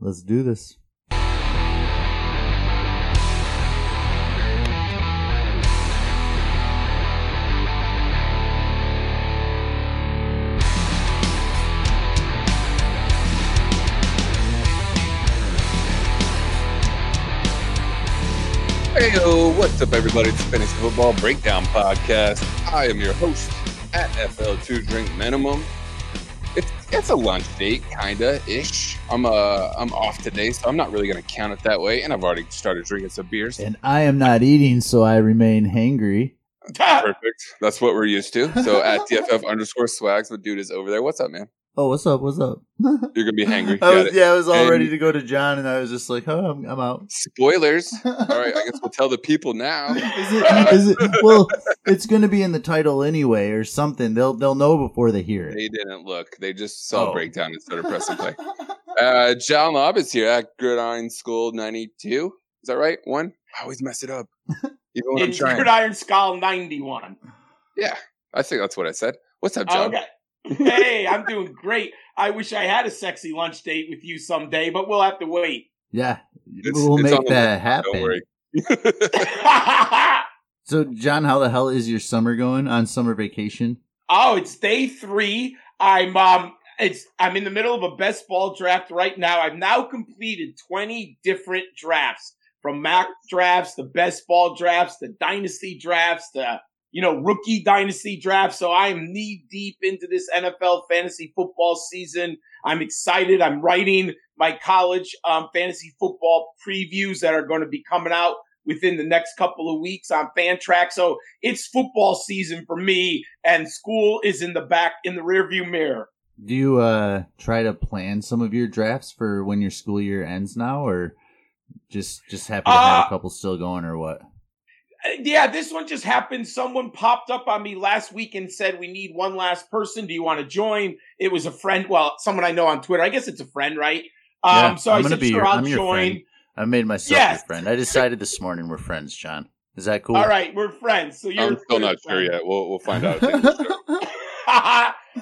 Let's do this. Hey, what's up, everybody? It's Fantasy Football Breakdown Podcast. I am your host at FL2 Drink Minimum. It's a lunch date, kinda ish. I'm uh I'm off today, so I'm not really gonna count it that way. And I've already started drinking some beers. And I am not eating, so I remain hangry. Perfect. That's what we're used to. So at DFF underscore swags, but dude is over there. What's up, man? Oh, what's up? What's up? You're gonna be hangry. I was, yeah, I was all And- ready to go to John, and I was just like, "Oh, I'm, I'm out." Spoilers. All right, I guess we'll tell the people now. Is it? Is it? Well, it's going to be in the title anyway, or something. They'll they'll know before they hear it. They didn't look. They just saw Oh. breakdown and started pressing play. Uh, John Laub is here at Gridiron School 92. Is that right? One? I always mess it up. Even when I'm It's trying. Gridiron Skull 91. Yeah, I think that's what I said. What's up, John? Okay. Hey, I'm doing great. I wish I had a sexy lunch date with you someday, but we'll have to wait. Yeah, It's- we'll it's make that list, Don't happen. worry. So, John, how the hell is your summer going on summer vacation? oh, it's day three. I'm um it's I'm in the middle of a best ball draft right now. I've now completed 20 different drafts. From mock drafts, the best ball drafts, the dynasty drafts, the you know, rookie dynasty draft. So I am knee deep into this NFL fantasy football season. I'm excited. I'm writing my college um, fantasy football previews that are going to be coming out within the next couple of weeks on Fantrax. So it's football season for me, and school is in the back in the rearview mirror. Do you uh try to plan some of your drafts for when your school year ends now, or just just happy to have Uh, a couple still going, or what? Yeah, this one just happened. Someone popped up on me last week and said, We need one last person. Do you want to join? It was a friend. Well, someone I know on Twitter. I guess it's a friend, right? Um, Yeah, so I I'm gonna said, be Sure, your- I'll I'm your join. friend. I made myself Yes. your friend. I decided this morning we're friends, John. Is that cool? All right, we're friends. So you're I'm still Twitter not sure yet. We'll we'll find out. at the end of the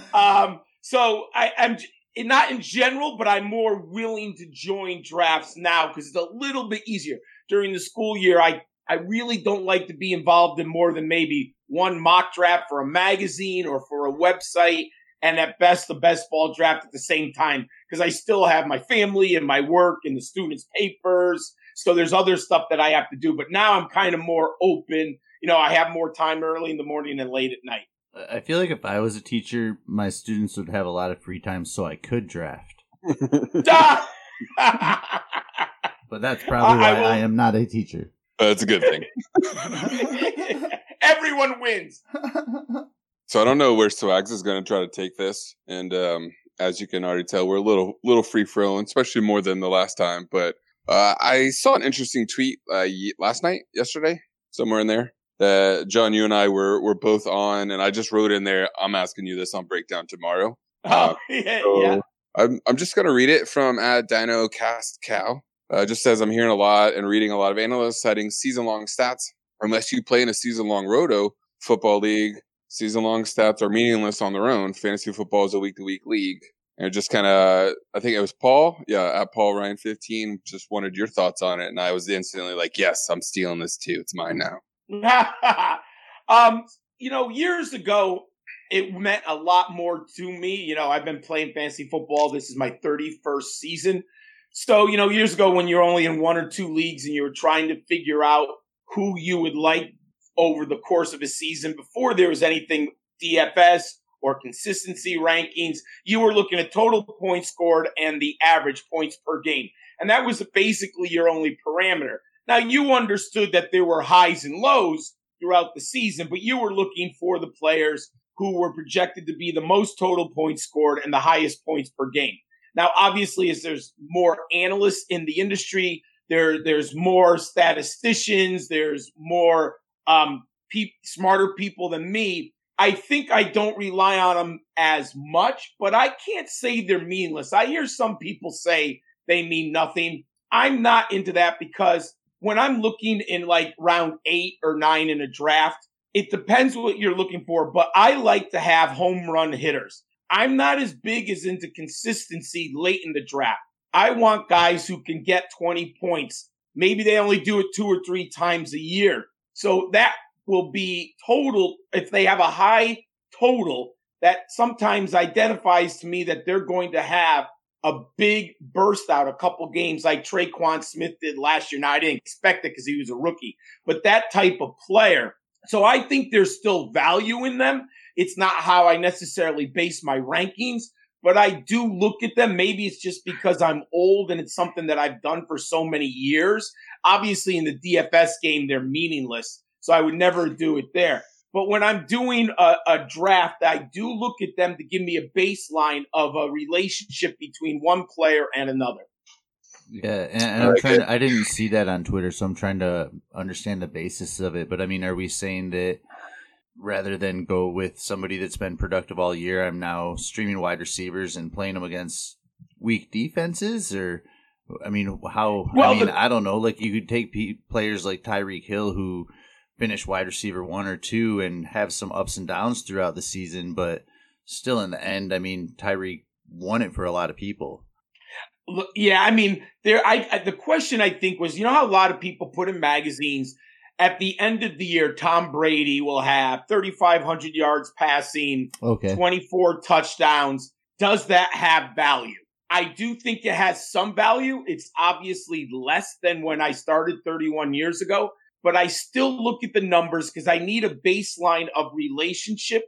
show. um, so I, I'm not in general, but I'm more willing to join drafts now because it's a little bit easier during the school year. I I really don't like to be involved in more than maybe one mock draft for a magazine or for a website, and at best the best ball draft at the same time because I still have my family and my work and the students' papers. So there's other stuff that I have to do, but now I'm kind of more open. You know, I have more time early in the morning and late at night. I feel like if I was a teacher, my students would have a lot of free time, so I could draft. But that's probably I- I why will- I am not a teacher. That's a good thing. Everyone wins. So I don't know where Swags is going to try to take this, and um, as you can already tell, we're a little little free flowing, especially more than the last time. But uh, I saw an interesting tweet uh, last night, yesterday, somewhere in there. That John, you and I were were both on, and I just wrote in there. I'm asking you this on breakdown tomorrow. Uh, Oh, yeah, So yeah. I'm I'm just gonna read it from at Dino Cast Cow. Uh, just says I'm hearing a lot and reading a lot of analysts citing season long stats. Unless you play in a season long roto football league, season long stats are meaningless on their own. Fantasy football is a week to week league. And just kind of, I think it was Paul, yeah, at Paul Ryan 15, just wanted your thoughts on it. And I was instantly like, yes, I'm stealing this too. It's mine now. um, you know, years ago, it meant a lot more to me. You know, I've been playing fantasy football. This is my 31st season. So, you know, years ago when you're only in one or two leagues and you were trying to figure out who you would like over the course of a season before there was anything DFS or consistency rankings, you were looking at total points scored and the average points per game. And that was basically your only parameter. Now you understood that there were highs and lows throughout the season, but you were looking for the players who were projected to be the most total points scored and the highest points per game. Now, obviously, as there's more analysts in the industry, there there's more statisticians, there's more um, pe- smarter people than me. I think I don't rely on them as much, but I can't say they're meaningless. I hear some people say they mean nothing. I'm not into that because when I'm looking in like round eight or nine in a draft, it depends what you're looking for, but I like to have home run hitters. I'm not as big as into consistency late in the draft. I want guys who can get 20 points. Maybe they only do it two or three times a year. So that will be total. If they have a high total, that sometimes identifies to me that they're going to have a big burst out a couple games like Tre'Quan Smith did last year. Now I didn't expect it because he was a rookie, but that type of player. So I think there's still value in them. It's not how I necessarily base my rankings, but I do look at them. Maybe it's just because I'm old and it's something that I've done for so many years. Obviously in the DFS game, they're meaningless. So I would never do it there. But when I'm doing a, a, draft, I do look at them to give me a baseline of a relationship between one player and another. Yeah, and, and I'm trying. To, I didn't see that on Twitter, so I'm trying to understand the basis of it. But I mean, are we saying that rather than go with somebody that's been productive all year, I'm now streaming wide receivers and playing them against weak defenses, or I mean, how? Well, I mean, the, I don't know. Like you could take players like Tyreek Hill who finish wide receiver one or two and have some ups and downs throughout the season, but still in the end, I mean, Tyreek won it for a lot of people. Yeah, I mean, there. I the question I think was, you know, how a lot of people put in magazines at the end of the year, Tom Brady will have 3,500 yards passing, okay, 24 touchdowns. Does that have value? I do think it has some value. It's obviously less than when I started 31 years ago, but I still look at the numbers because I need a baseline of relationship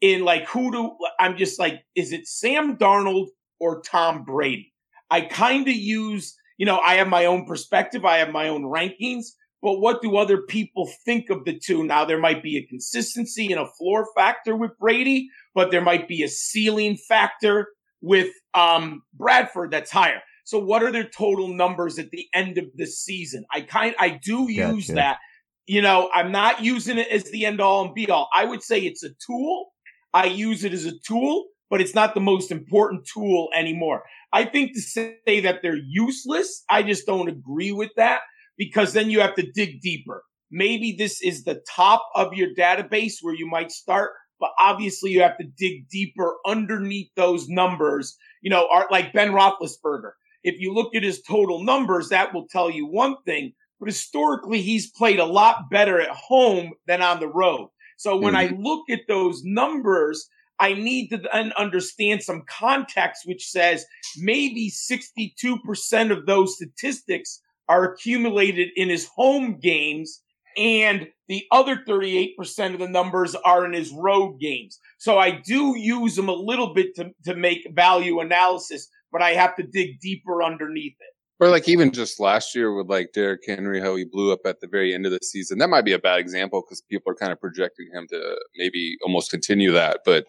in like who do I'm just like, is it Sam Darnold or Tom Brady? I kind of use, you know, I have my own perspective, I have my own rankings, but what do other people think of the two? Now there might be a consistency and a floor factor with Brady, but there might be a ceiling factor with um Bradford that's higher. So what are their total numbers at the end of the season? I kind I do use gotcha. that. You know, I'm not using it as the end all and be all. I would say it's a tool. I use it as a tool, but it's not the most important tool anymore. I think to say that they're useless, I just don't agree with that because then you have to dig deeper. Maybe this is the top of your database where you might start, but obviously you have to dig deeper underneath those numbers. You know, are like Ben Roethlisberger. If you look at his total numbers, that will tell you one thing. But historically, he's played a lot better at home than on the road. So when mm-hmm. I look at those numbers, I need to then understand some context, which says maybe 62% of those statistics are accumulated in his home games and the other 38% of the numbers are in his road games. So I do use them a little bit to, to make value analysis, but I have to dig deeper underneath it. Or like even just last year with like Derrick Henry, how he blew up at the very end of the season. That might be a bad example because people are kind of projecting him to maybe almost continue that. But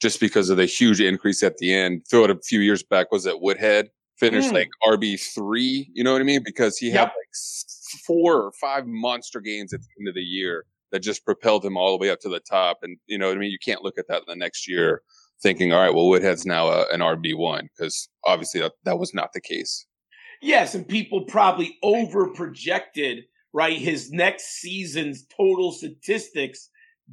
just because of the huge increase at the end, throw it a few years back, was it Woodhead? Finished mm. like RB three, you know what I mean? Because he yep. had like four or five monster games at the end of the year that just propelled him all the way up to the top. And you know what I mean? You can't look at that in the next year thinking, all right, well, Woodhead's now a, an RB one because obviously that, that was not the case. Yes, and people probably over projected right his next season's total statistics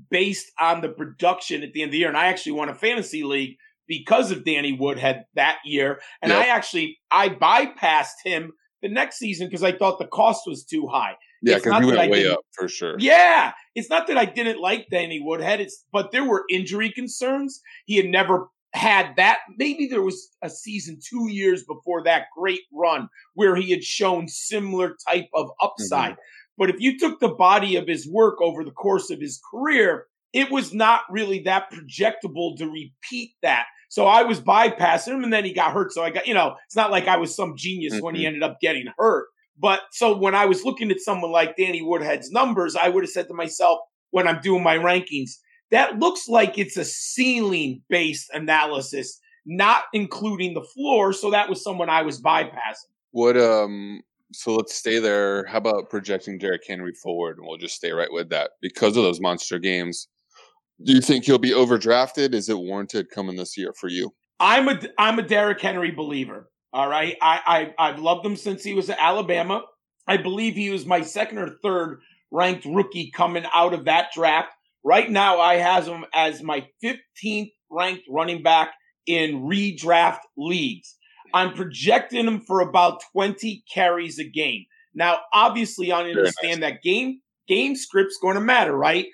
based on the production at the end of the year. And I actually won a fantasy league because of Danny Woodhead that year, and yep. I actually I bypassed him the next season because I thought the cost was too high. Yeah, because we went way up for sure. Yeah, it's not that I didn't like Danny Woodhead. It's but there were injury concerns. He had never had that. Maybe there was a season two years before that great run where he had shown similar type of upside. Mm-hmm. But if you took the body of his work over the course of his career, it was not really that projectable to repeat that. So I was bypassing him and then he got hurt. So I got, you know, it's not like I was some genius mm-hmm. when he mm-hmm. ended up getting hurt. But so when I was looking at someone like Danny Woodhead's numbers, I would have said to myself when I'm doing my rankings, that looks like it's a ceiling based analysis, not including the floor. So that was someone I was bypassing. What, um, so let's stay there. How about projecting Derrick Henry forward? And we'll just stay right with that because of those monster games. Do you think he'll be overdrafted? Is it warranted coming this year for you? I'm a I'm a Derrick Henry believer. All right. I, I, I've loved him since he was at Alabama. I believe he was my second or third ranked rookie coming out of that draft. Right now, I have him as my 15th ranked running back in redraft leagues. I'm projecting him for about 20 carries a game. Now, obviously, I understand nice. that game game script's going to matter, right?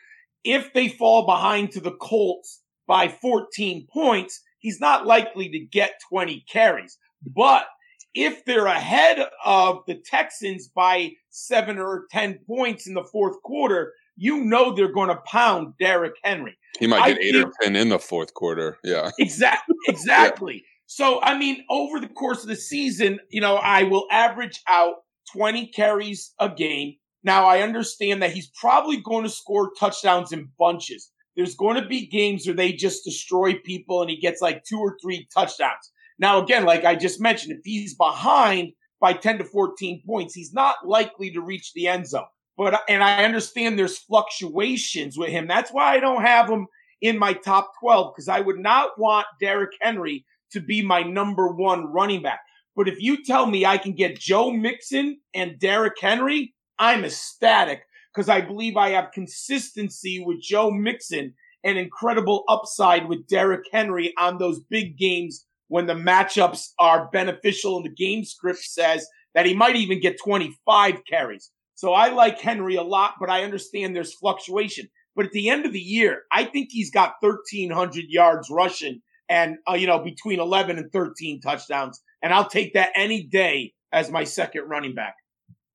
If they fall behind to the Colts by 14 points, he's not likely to get 20 carries. But if they're ahead of the Texans by seven or 10 points in the fourth quarter, you know they're going to pound Derrick Henry. He might get I eight think, or 10 in the fourth quarter. Yeah. Exactly. Exactly. yeah. So, I mean, over the course of the season, you know, I will average out 20 carries a game. Now, I understand that he's probably going to score touchdowns in bunches. There's going to be games where they just destroy people and he gets like two or three touchdowns. Now, again, like I just mentioned, if he's behind by 10 to 14 points, he's not likely to reach the end zone. But, and I understand there's fluctuations with him. That's why I don't have him in my top 12 because I would not want Derrick Henry to be my number one running back. But if you tell me I can get Joe Mixon and Derrick Henry, I'm ecstatic because I believe I have consistency with Joe Mixon and incredible upside with Derrick Henry on those big games when the matchups are beneficial and the game script says that he might even get 25 carries. So I like Henry a lot, but I understand there's fluctuation. But at the end of the year, I think he's got 1,300 yards rushing and, uh, you know, between 11 and 13 touchdowns. And I'll take that any day as my second running back.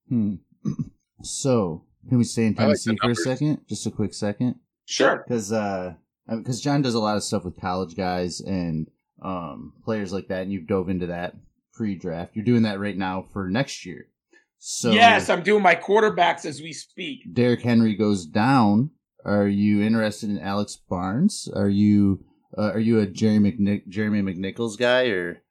Hmm. So can we stay in Tennessee like for a second? Just a quick second. Sure. Because, uh, because John does a lot of stuff with college guys and um, players like that, and you've dove into that pre-draft. You're doing that right now for next year. So yes, I'm doing my quarterbacks as we speak. Derrick Henry goes down. Are you interested in Alex Barnes? Are you uh, are you a Jerry McNick- Jeremy McNichols guy or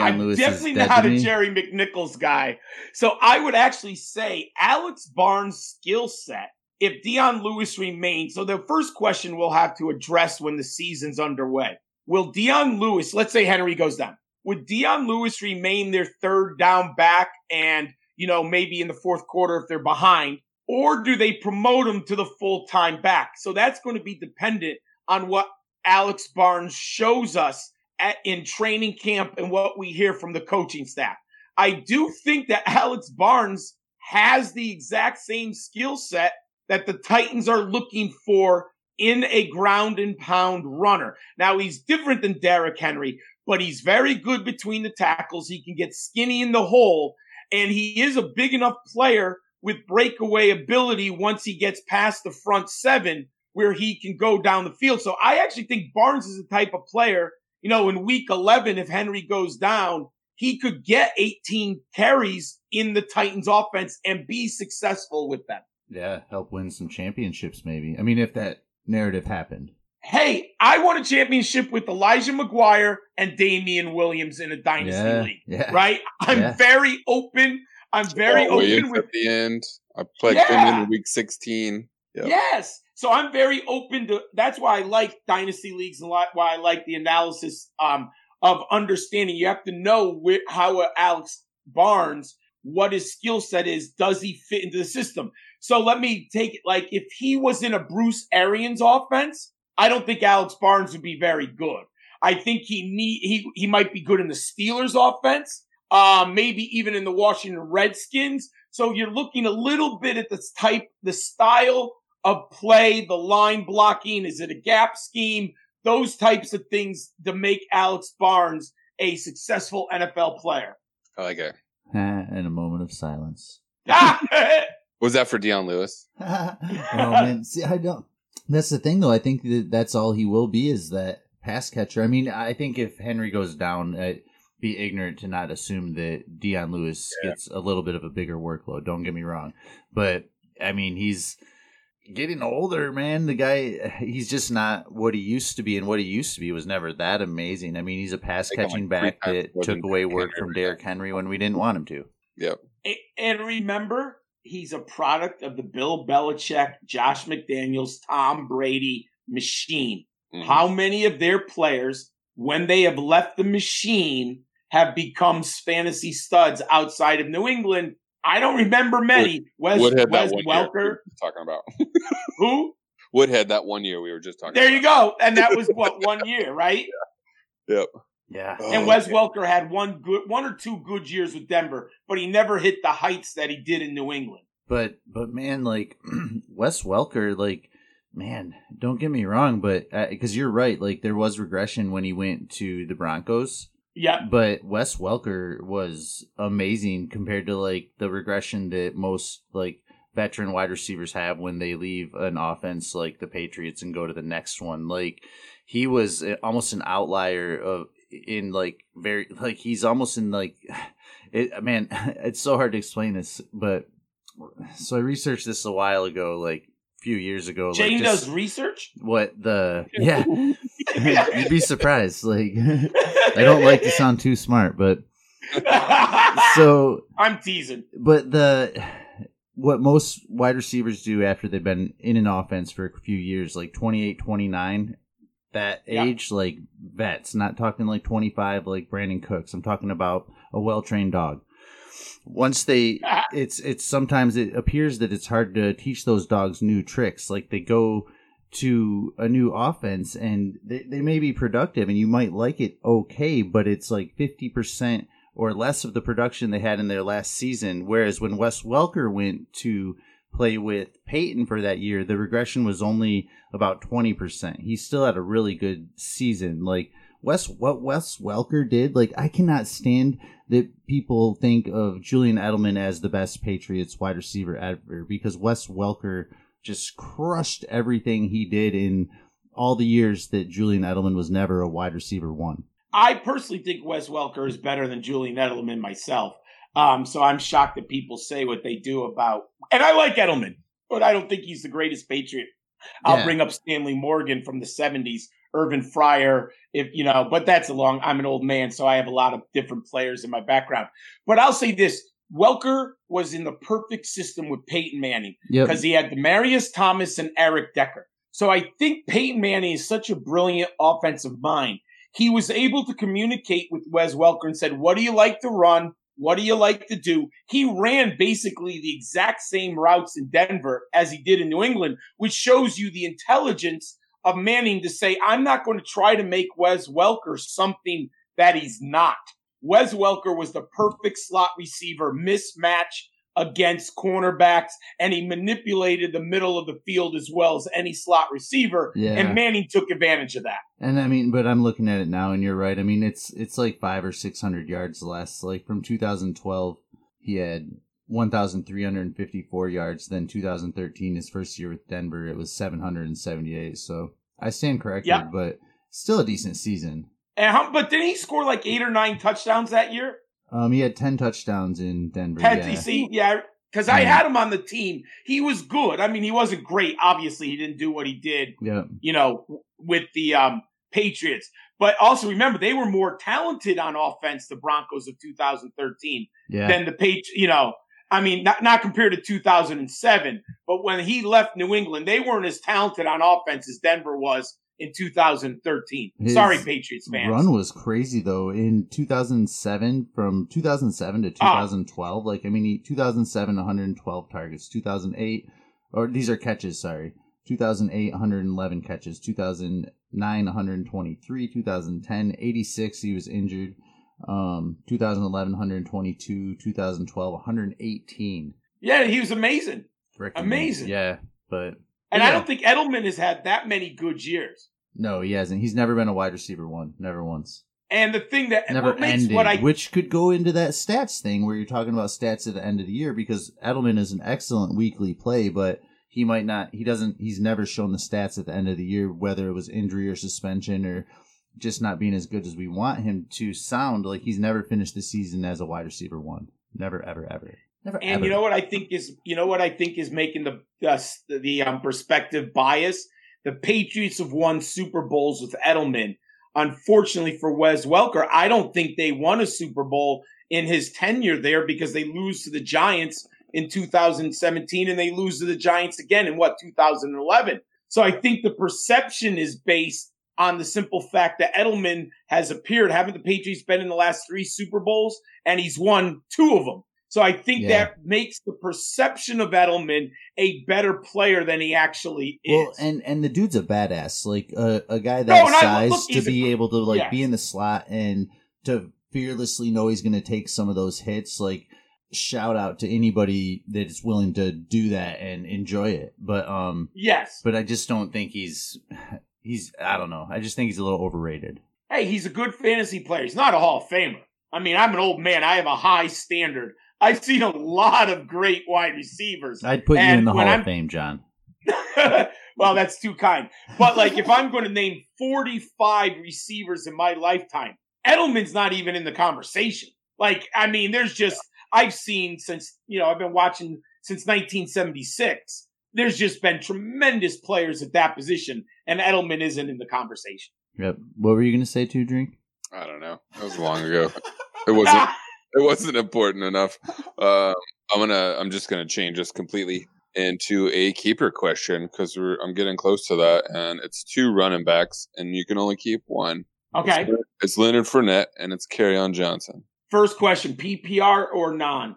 I'm Lewis definitely not a Jerry McNichols guy. So I would actually say Alex Barnes' skill set. If Dion Lewis remains, so the first question we'll have to address when the season's underway Will Dion Lewis, let's say Henry goes down, would Dion Lewis remain their third down back and, you know, maybe in the fourth quarter if they're behind? Or do they promote him to the full time back? So that's going to be dependent on what Alex Barnes shows us at, in training camp and what we hear from the coaching staff. I do think that Alex Barnes has the exact same skill set that the Titans are looking for in a ground and pound runner. Now he's different than Derrick Henry, but he's very good between the tackles. He can get skinny in the hole and he is a big enough player with breakaway ability once he gets past the front seven where he can go down the field. So I actually think Barnes is the type of player, you know, in week 11, if Henry goes down, he could get 18 carries in the Titans offense and be successful with them. Yeah, help win some championships maybe. I mean, if that narrative happened. Hey, I won a championship with Elijah McGuire and Damien Williams in a dynasty yeah, league. Yeah, right? I'm yeah. very open. I'm very oh, open with at the end. I played yeah. him in week 16. Yep. Yes. So I'm very open to that's why I like dynasty leagues and lot why I like the analysis um, of understanding. You have to know where, how Alex Barnes, what his skill set is. Does he fit into the system? So let me take it like if he was in a Bruce Arians offense, I don't think Alex Barnes would be very good. I think he need he he might be good in the Steelers offense, uh, maybe even in the Washington Redskins. So you're looking a little bit at the type, the style of play, the line blocking. Is it a gap scheme? Those types of things to make Alex Barnes a successful NFL player. I like it. In a moment of silence. Was that for Dion Lewis? oh man, see, I don't. That's the thing, though. I think that that's all he will be is that pass catcher. I mean, I think if Henry goes down, I'd be ignorant to not assume that Dion Lewis yeah. gets a little bit of a bigger workload. Don't get me wrong, but I mean, he's getting older, man. The guy, he's just not what he used to be, and what he used to be was never that amazing. I mean, he's a pass catching like back that took away work from Derrick Henry when we didn't want him to. Yep. And remember, he's a product of the Bill Belichick, Josh McDaniels, Tom Brady machine. Mm-hmm. How many of their players, when they have left the machine, have become fantasy studs outside of New England? I don't remember many. Wes, Woodhead Wes that one Welker. Year we talking about. Who? Woodhead that one year we were just talking There about. you go. And that was what, one year, right? Yeah. Yep. Yeah. and Wes Welker had one good, one or two good years with Denver, but he never hit the heights that he did in New England. But but man, like Wes Welker, like man, don't get me wrong, but because uh, you're right, like there was regression when he went to the Broncos. Yeah. But Wes Welker was amazing compared to like the regression that most like veteran wide receivers have when they leave an offense like the Patriots and go to the next one. Like he was almost an outlier of in like very like he's almost in like it man it's so hard to explain this but so i researched this a while ago like few years ago jane like does research what the yeah you'd be surprised like i don't like to sound too smart but so i'm teasing but the what most wide receivers do after they've been in an offense for a few years like 28 29 that age, yeah. like vets, not talking like 25 like Brandin Cooks. I'm talking about a well trained dog. Once they, it's, it's sometimes it appears that it's hard to teach those dogs new tricks. Like they go to a new offense and they, they may be productive and you might like it okay, but it's like 50% or less of the production they had in their last season. Whereas when Wes Welker went to play with Peyton for that year, the regression was only about 20%. He still had a really good season. Like Wes, what Wes Welker did, like I cannot stand that people think of Julian Edelman as the best Patriots wide receiver ever because Wes Welker just crushed everything he did in all the years that Julian Edelman was never a wide receiver one. I personally think Wes Welker is better than Julian Edelman myself. Um, so I'm shocked that people say what they do about, and I like Edelman, but I don't think he's the greatest Patriot. I'll yeah. bring up Stanley Morgan from the 70s, Irving Fryar, if you know, but that's a long, I'm an old man, so I have a lot of different players in my background. But I'll say this Welker was in the perfect system with Peyton Manning because yep. he had Demaryius Thomas and Eric Decker. So I think Peyton Manning is such a brilliant offensive mind. He was able to communicate with Wes Welker and said, What do you like to run? What do you like to do? He ran basically the exact same routes in Denver as he did in New England, which shows you the intelligence of Manning to say, I'm not going to try to make Wes Welker something that he's not. Wes Welker was the perfect slot receiver mismatch against cornerbacks and he manipulated the middle of the field as well as any slot receiver yeah. and Manning took advantage of that. And I mean but I'm looking at it now and you're right. I mean it's it's like 5 or 600 yards less like from 2012 he had 1354 yards then 2013 his first year with Denver it was 778 so I stand corrected yep. but still a decent season. And how, but didn't he score like 8 or 9 touchdowns that year? Um, he had ten touchdowns in Denver. Ten, yeah. See, yeah, because I had him on the team. He was good. I mean, he wasn't great. Obviously, he didn't do what he did. Yeah. You know, with the um, Patriots, but also remember they were more talented on offense. The Broncos of 2013 yeah. than the Patriots. You know, I mean, not not compared to 2007, but when he left New England, they weren't as talented on offense as Denver was in 2013. His Sorry, Patriots fans. Run was crazy though in 2007 from 2007 to 2012. Like I mean, he, 2007 112 targets, 2008 or these are catches. Sorry, 2008 111 catches, 2009 123, 2010 86. He was injured. Um, 2011 122, 2012 118. Yeah, he was amazing. amazing. Yeah, but and yeah. I don't think Edelman has had that many good years. No, he hasn't. He's never been a wide receiver one. Never once. And the thing that never what ended, what I, which could go into that stats thing where you're talking about stats at the end of the year because Edelman is an excellent weekly play, but he might not. He doesn't. He's never shown the stats at the end of the year, whether it was injury or suspension or just not being as good as we want him to sound. Like he's never finished the season as a wide receiver one. Never, ever, ever. Never, and ever. you know what I think is, you know what I think is making the uh, the um, perspective bias. The Patriots have won Super Bowls with Edelman. Unfortunately for Wes Welker, I don't think they won a Super Bowl in his tenure there because they lose to the Giants in 2017 and they lose to the Giants again in what 2011. So I think the perception is based on the simple fact that Edelman has appeared. Haven't the Patriots been in the last three Super Bowls and he's won two of them? So I think yeah. that makes the perception of Edelman a better player than he actually is. Well, and and the dude's a badass, like a, a guy that no, size look, to be a, able to like be in the slot and to fearlessly know he's going to take some of those hits. Like shout out to anybody that is willing to do that and enjoy it. But um, yes, but I just don't think he's he's I don't know. I just think he's a little overrated. Hey, he's a good fantasy player. He's not a Hall of Famer. I mean, I'm an old man. I have a high standard. I've seen a lot of great wide receivers. I'd put you in the Hall I'm, of Fame, John. well, that's too kind. But like, if I'm going to name 45 receivers in my lifetime, Edelman's not even in the conversation. Like, I mean, there's just I've seen since you know I've been watching since 1976. There's just been tremendous players at that position, and Edelman isn't in the conversation. Yep. What were you going to say to drink? I don't know. That was long ago. It wasn't. it wasn't important enough. Uh, I'm gonna. I'm just gonna change this completely into a keeper question because I'm getting close to that, and it's two running backs, and you can only keep one. Okay. It's, it's Leonard Fournette and it's Kerryon Johnson. First question: PPR or non?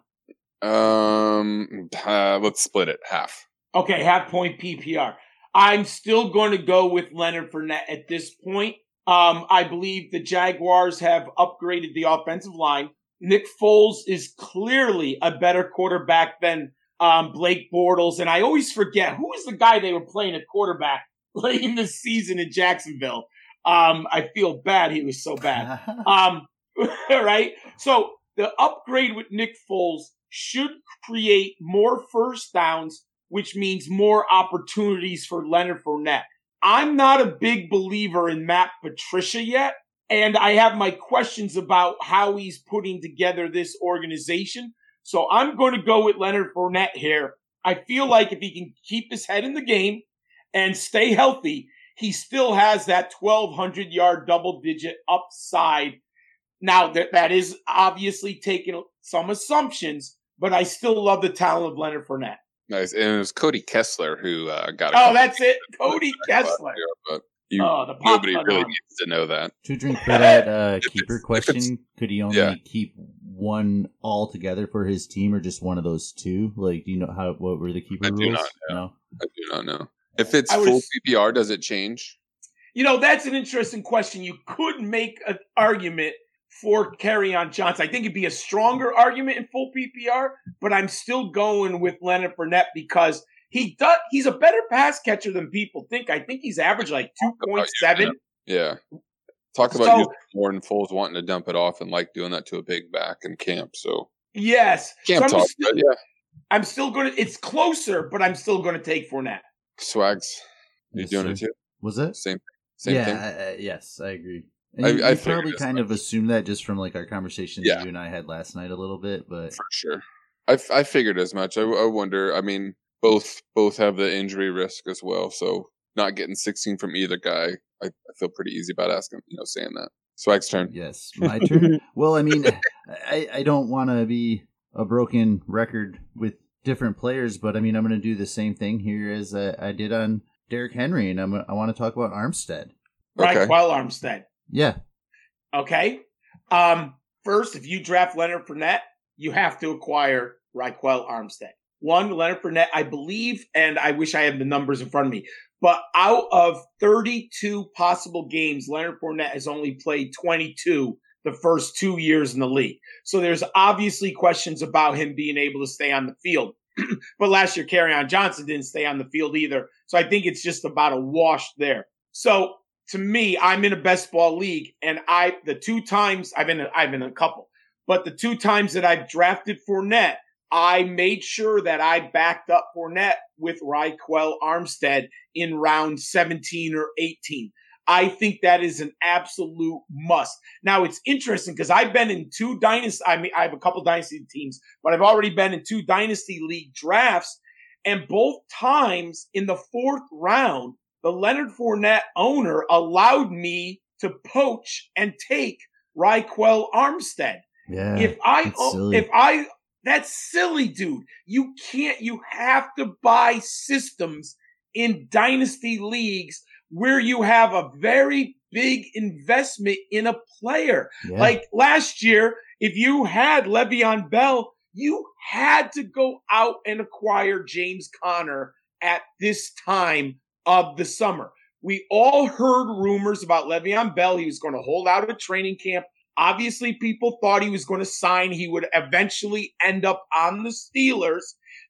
Um, uh, let's split it half. Okay, half point PPR. I'm still going to go with Leonard Fournette at this point. Um, I believe the Jaguars have upgraded the offensive line. Nick Foles is clearly a better quarterback than um, Blake Bortles. And I always forget who was the guy they were playing at quarterback late in the season in Jacksonville. Um, I feel bad. He was so bad. um, right. So the upgrade with Nick Foles should create more first downs, which means more opportunities for Leonard Fournette. I'm not a big believer in Matt Patricia yet. And I have my questions about how he's putting together this organization. So I'm going to go with Leonard Fournette here. I feel like if he can keep his head in the game and stay healthy, he still has that 1200 yard double digit upside. Now that, that is obviously taking some assumptions, but I still love the talent of Leonard Fournette. Nice. And it was Cody Kessler who uh, got. It. Oh, that's it, Cody Kessler. but you, oh, the nobody really needs to know that. To drink for that uh, keeper question, could he only yeah. keep one all together for his team, or just one of those two? Like, do you know how what were the keeper I rules? Do not know. No? I do not know. If it's I full was, PPR, does it change? You know, that's an interesting question. You could make an argument for Kerryon Johnson. I think it'd be a stronger argument in full PPR, but I'm still going with Leonard Fournette because he does. He's a better pass catcher than people think. I think he's averaged like two point seven. Yeah. Talk about so, you more than Foles wanting to dump it off and like doing that to a big back in camp. So yes, camp so talk, still, yeah. I'm still going to. It's closer, but I'm still going to take Fournette. Swags, you yes, doing sir. it too? Was it same? Same yeah, thing. Uh, yes, I agree. And I, you, I you probably kind of assumed that just from like our conversation yeah. you and I had last night a little bit, but for sure, I, I figured as much. I, I wonder. I mean, both both have the injury risk as well, so not getting 16 from either guy, I, I feel pretty easy about asking, you know, saying that. Swag's turn. Yes, my turn. well, I mean, I, I don't want to be a broken record with different players, but I mean, I'm going to do the same thing here as I, I did on Derrick Henry, and I'm, I want to talk about Armstead. Right, okay. well, Armstead. Yeah. Okay. Um, first, if you draft Leonard Fournette, you have to acquire Ryquell Armstead. One, Leonard Fournette, I believe, and I wish I had the numbers in front of me, but out of 32 possible games, Leonard Fournette has only played 22 the first two years in the league. So there's obviously questions about him being able to stay on the field. but last year, Kerryon Johnson didn't stay on the field either. So I think it's just about a wash there. So to me, I'm in a best ball league, and I the two times I've been I've been a couple, but the two times that I've drafted Fournette, I made sure that I backed up Fournette with Ryquell Armstead in round 17 or 18. I think that is an absolute must. Now it's interesting because I've been in two dynasty. I mean, I have a couple dynasty teams, but I've already been in two dynasty league drafts, and both times in the fourth round, the Leonard Fournette owner allowed me to poach and take Ryquell Armstead. Yeah. If I if I that's silly, dude. You can't you have to buy systems in dynasty leagues where you have a very big investment in a player. Yeah. Like last year, if you had Le'Veon Bell, You had to go out and acquire James Conner at this time of the summer. We all heard rumors about Le'Veon Bell. He was going to hold out at training camp. Obviously, people thought he was going to sign. He would eventually end up on the Steelers.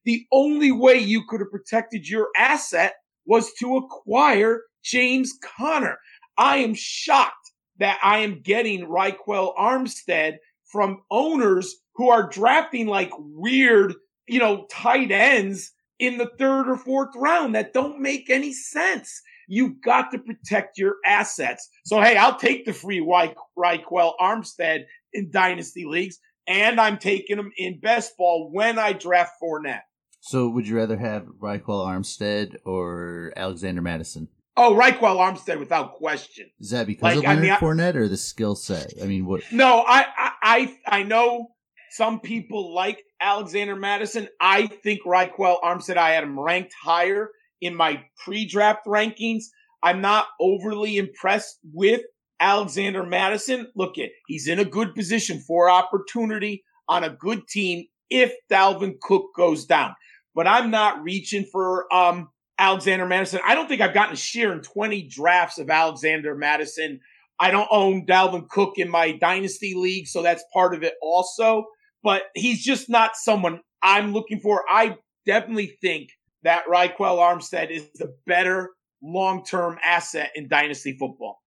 The only way you could have protected your asset was to acquire James Conner. I am shocked that I am getting Ryquell Armstead from owners who are drafting like weird, you know, tight ends in the third or fourth round that don't make any sense. You've got to protect your assets. So, hey, I'll take the free Ryquell Armstead in dynasty leagues, and I'm taking him in best ball when I draft Fournette. So, would you rather have Ryquell Armstead or Alexander Mattison? Oh, Ryquell Armstead, without question. Is that because like, of Leonard I mean, Fournette or the skill set? I mean, what? No, I, I, I know some people like Alexander Mattison. I think Ryquell Armstead, I had him ranked higher in my pre-draft rankings. I'm not overly impressed with Alexander Mattison. Look at he's in a good position for opportunity on a good team if Dalvin Cook goes down. But I'm not reaching for um, Alexander Mattison. I don't think I've gotten a share in 20 drafts of Alexander Madison. I don't own Dalvin Cook in my dynasty league, so that's part of it also. But he's just not someone I'm looking for. I definitely think that Ryquell Armstead is the better long term asset in dynasty football.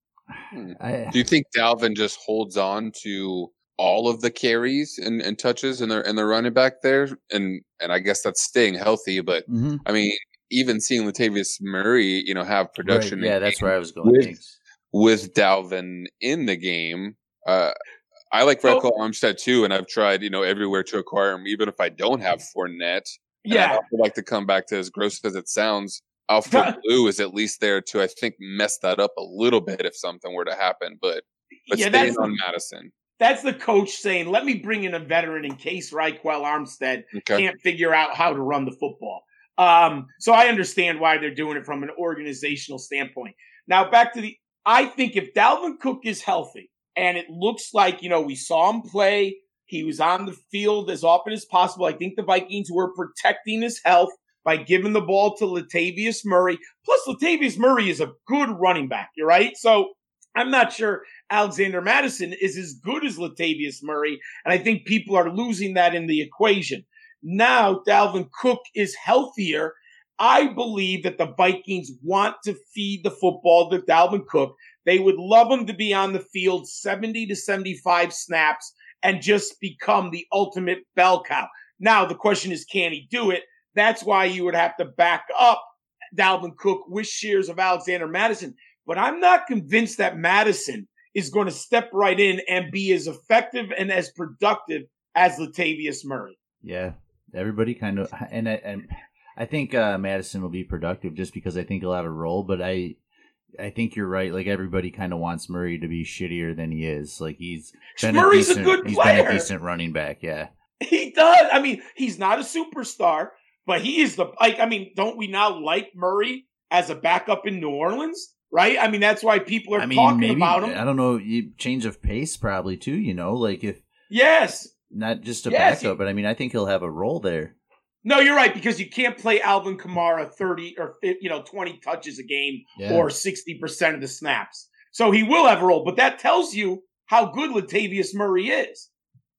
Hmm. Do you think Dalvin just holds on to all of the carries and, and touches and their and their running back there? And and I guess that's staying healthy, but mm-hmm. I mean, even seeing Latavius Murray, you know, have production. Right. Yeah, that's where I was going. With, with Dalvin in the game, uh, I like Red oh. Armstead too, and I've tried, you know, everywhere to acquire him, even if I don't have Fournette. Yeah. I like to come back to as gross as it sounds. Alfred Blue is at least there to, I think, mess that up a little bit if something were to happen. But but yeah, staying on Mattison. That's the coach saying, "Let me bring in a veteran in case Ryquell Armstead okay. can't figure out how to run the football." Um, so I understand why they're doing it from an organizational standpoint. Now back to the, I think if Dalvin Cook is healthy and it looks like you know we saw him play he was on the field as often as possible. I think the Vikings were protecting his health by giving the ball to Latavius Murray. Plus, Latavius Murray is a good running back. You're right. So I'm not sure Alexander Mattison is as good as Latavius Murray. And I think people are losing that in the equation. Now, Dalvin Cook is healthier. I believe that the Vikings want to feed the football to Dalvin Cook. They would love him to be on the field 70 to 75 snaps and just become the ultimate bell cow. Now, the question is, can he do it? That's why you would have to back up Dalvin Cook with shares of Alexander Mattison. But I'm not convinced that Mattison is going to step right in and be as effective and as productive as Latavius Murray. Yeah, everybody kind of, and I, and I think uh, Mattison will be productive just because I think he'll have a role. But I, I think you're right. Like everybody kind of wants Murray to be shittier than he is. Like he's been Murray's a, decent, a good player. He's been a decent running back. Yeah, he does. I mean, he's not a superstar, but he is the like. I mean, don't we now like Murray as a backup in New Orleans? Right. I mean, that's why people are I mean, talking maybe, about him. I don't know. Change of pace probably too. You know, like if yes, not just a yes, backup, he, but I mean, I think he'll have a role there. No, you're right because you can't play Alvin Kamara 30 or you know 20 touches a game yeah. or 60% of the snaps. So he will have a role, but that tells you how good Latavius Murray is.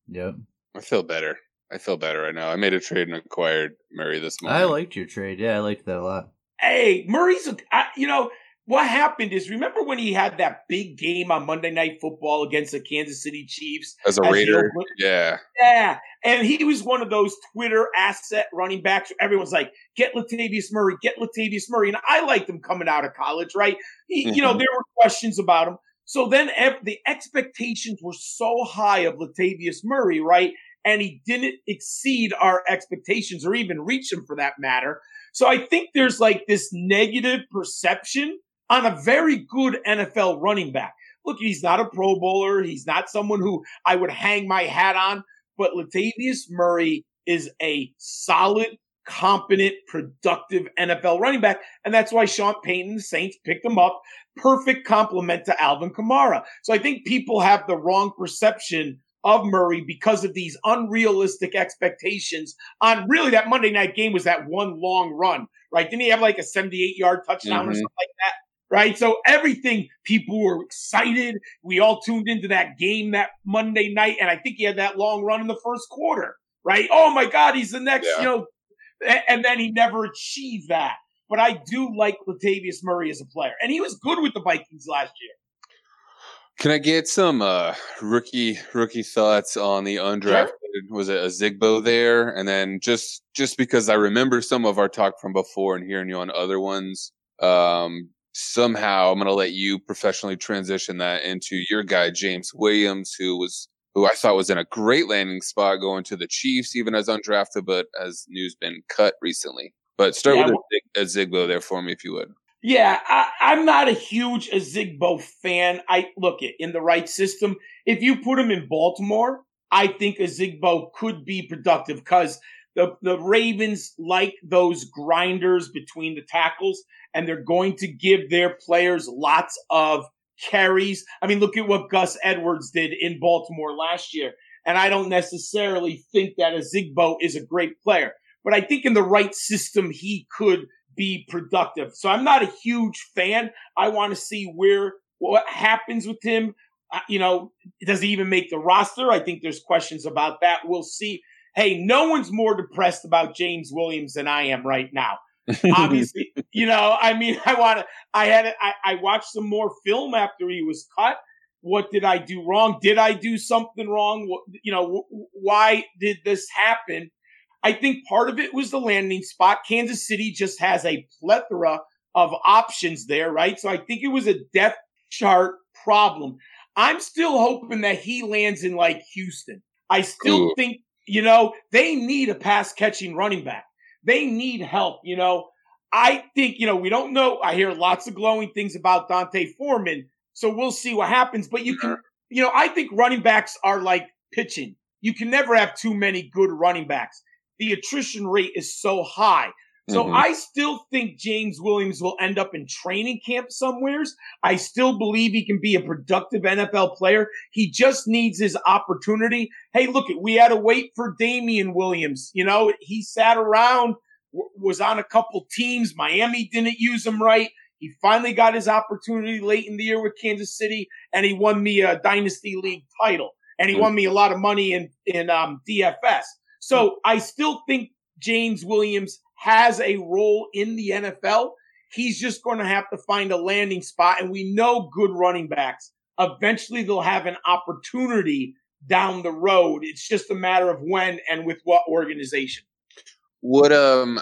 Yep. I feel better. I feel better right now. I made a trade and acquired Murray this morning. I liked your trade. Yeah, I liked that a lot. Hey, Murray's a, I, you know, what happened is remember when he had that big game on Monday Night Football against the Kansas City Chiefs as a as Raider? Yeah, yeah, and he was one of those Twitter asset running backs. Everyone's like, "Get Latavius Murray, get Latavius Murray," and I liked him coming out of college, right? He, mm-hmm. You know, mm-hmm. there were questions about him. So then the expectations were so high of Latavius Murray, right? And he didn't exceed our expectations or even reach them for that matter. So I think there's like this negative perception on a very good NFL running back. Look, he's not a Pro Bowler. He's not someone who I would hang my hat on, but Latavius Murray is a solid, competent, productive NFL running back. And that's why Sean Payton and the Saints picked him up. Perfect complement to Alvin Kamara. So I think people have the wrong perception of Murray because of these unrealistic expectations on really that Monday night game was that one long run, right? Didn't he have like a 78 yard touchdown mm-hmm. or something like that? Right. So everything people were excited. We all tuned into that game that Monday night. And I think he had that long run in the first quarter, right? Oh my God, he's the next, yeah. you know, and then he never achieved that. But I do like Latavius Murray as a player. And he was good with the Vikings last year. Can I get some uh, rookie rookie thoughts on the undrafted? Sure. Was it a Zigbo there? And then just just because I remember some of our talk from before and hearing you on other ones, um, somehow I'm going to let you professionally transition that into your guy James Williams, who was who I thought was in a great landing spot going to the Chiefs, even as undrafted, but as news been cut recently. But start yeah, with a, Ozigbo there for me, if you would. Yeah, I, am not a huge Ozigbo fan. I look it in the right system. If you put him in Baltimore, I think Ozigbo could be productive because the, the Ravens like those grinders between the tackles, and they're going to give their players lots of carries. I mean, look at what Gus Edwards did in Baltimore last year. And I don't necessarily think that Ozigbo is a great player, but I think in the right system, he could be productive. So I'm not a huge fan. I want to see where what happens with him. Uh, you know, does he even make the roster? I think there's questions about that. We'll see. Hey, no one's more depressed about James Williams than I am right now. Obviously, you know, I mean, I want to, I had, I, I watched some more film after he was cut. What did I do wrong? Did I do something wrong? What, you know, why did this happen? I think part of it was the landing spot. Kansas City just has a plethora of options there, right? So I think it was a depth chart problem. I'm still hoping that he lands in like Houston. I still think, you know, they need a pass catching running back. They need help, you know. I think, you know, we don't know. I hear lots of glowing things about D'Onta Foreman. So we'll see what happens. But you can, you know, I think running backs are like pitching. You can never have too many good running backs the attrition rate is so high. So mm-hmm. I still think James Williams will end up in training camp somewheres. I still believe he can be a productive NFL player. He just needs his opportunity. Hey, look, we had to wait for Damien Williams. You know, he sat around, w- was on a couple teams. Miami didn't use him right. He finally got his opportunity late in the year with Kansas City, and he won me a dynasty league title, and he mm-hmm. won me a lot of money in in um, DFS. So I still think James Williams has a role in the NFL. He's just going to have to find a landing spot. And we know good running backs. Eventually they'll have an opportunity down the road. It's just a matter of when and with what organization. What, um,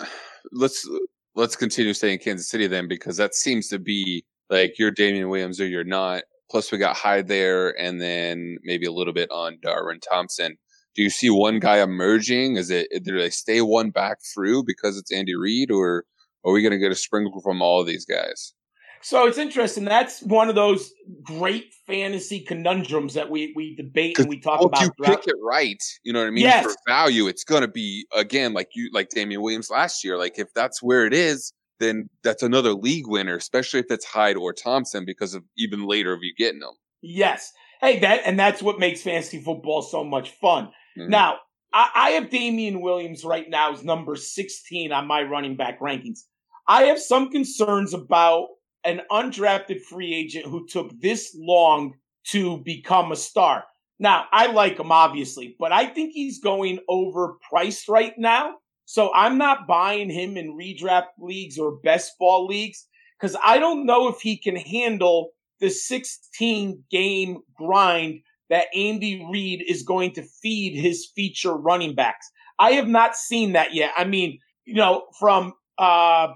let's, let's continue staying in Kansas City then, because that seems to be like you're Damien Williams or you're not. Plus we got Hyde there and then maybe a little bit on Darwin Thompson do you see one guy emerging? Is it do they stay one back through because it's Andy Reid, or are we going to get a sprinkle from all of these guys? So it's interesting. That's one of those great fantasy conundrums that we we debate and we talk about. If you throughout. pick it right, you know what I mean. Yes. For value, it's going to be again like you like Damien Williams last year. Like if that's where it is, then that's another league winner, especially if it's Hyde or Thompson, because of even later of you getting them. Yes. Hey, that and that's what makes fantasy football so much fun. Mm-hmm. Now, I, I have Damien Williams right now as number 16 on my running back rankings. I have some concerns about an undrafted free agent who took this long to become a star. Now, I like him obviously, but I think he's going overpriced right now. So I'm not buying him in redraft leagues or best ball leagues because I don't know if he can handle the 16 game grind that Andy Reid is going to feed his feature running backs. I have not seen that yet. I mean, you know, from uh,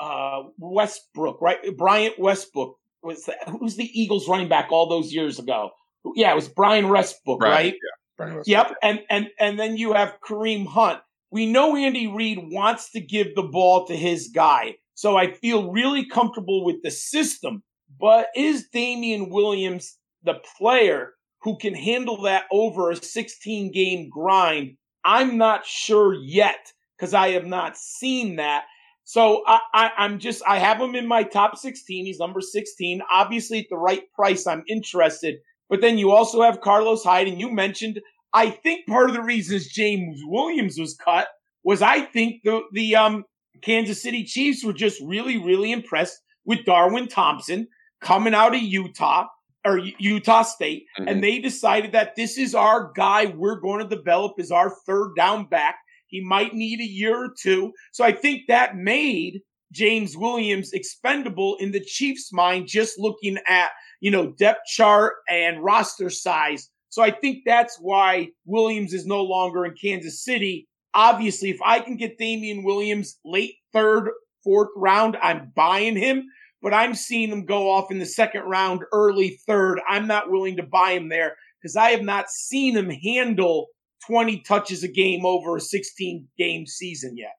uh, Westbrook, right? Bryant Westbrook was that, who's the Eagles running back all those years ago? Yeah, it was Brian Westbrook, right? right? Yeah, Westbrook. Yep, and and and then you have Kareem Hunt. We know Andy Reid wants to give the ball to his guy, so I feel really comfortable with the system. But is Damien Williams the player who can handle that over a 16 game grind. I'm not sure yet because I have not seen that. So I, I, I'm just, I have him in my top 16. He's number 16. Obviously, at the right price, I'm interested. But then you also have Carlos Hyde, and you mentioned. I think part of the reasons James Williams was cut was I think the the um, Kansas City Chiefs were just really really impressed with Darwin Thompson coming out of Utah or Utah State, mm-hmm. and they decided that this is our guy we're going to develop as our third down back. He might need a year or two. So I think that made James Williams expendable in the Chiefs' mind, just looking at, you know, depth chart and roster size. So I think that's why Williams is no longer in Kansas City. Obviously, if I can get Damien Williams late third, fourth round, I'm buying him but I'm seeing him go off in the second round, early third. I'm not willing to buy him there because I have not seen him handle 20 touches a game over a 16 game season yet.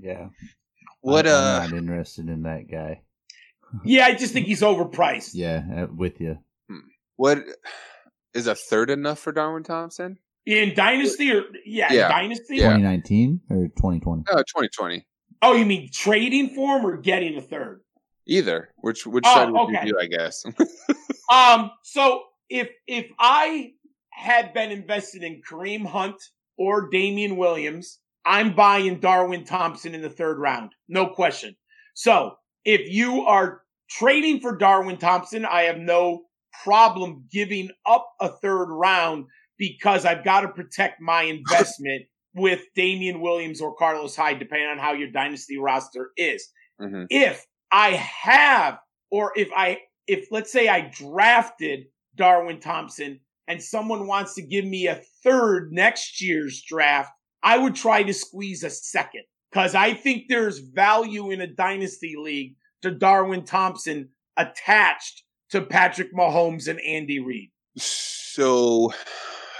Yeah. What I'm uh not interested in that guy. yeah, I just think he's overpriced. Yeah, uh, with you. Hmm. What is a third enough for Darwin Thompson? In Dynasty or yeah, yeah. Dynasty? Yeah. 2019 or 2020? Uh 2020. Oh, you mean trading for him or getting a third? Either. Which which Oh, side would okay. you do, I guess? Um, so if if I had been invested in Kareem Hunt or Damien Williams, I'm buying Darwin Thompson in the third round. No question. So if you are trading for Darwin Thompson, I have no problem giving up a third round because I've got to protect my investment with Damien Williams or Carlos Hyde, depending on how your dynasty roster is Mhm. if I have, or if I, if let's say I drafted Darwin Thompson and someone wants to give me a third next year's draft, I would try to squeeze a second because I think there's value in a dynasty league to Darwin Thompson attached to Patrick Mahomes and Andy Reid. So,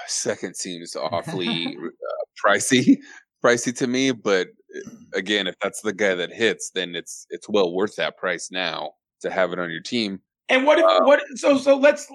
second seems awfully uh, pricey, pricey to me. But again, if that's the guy that hits, then it's it's well worth that price now to have it on your team. And what if Uh, what so so let's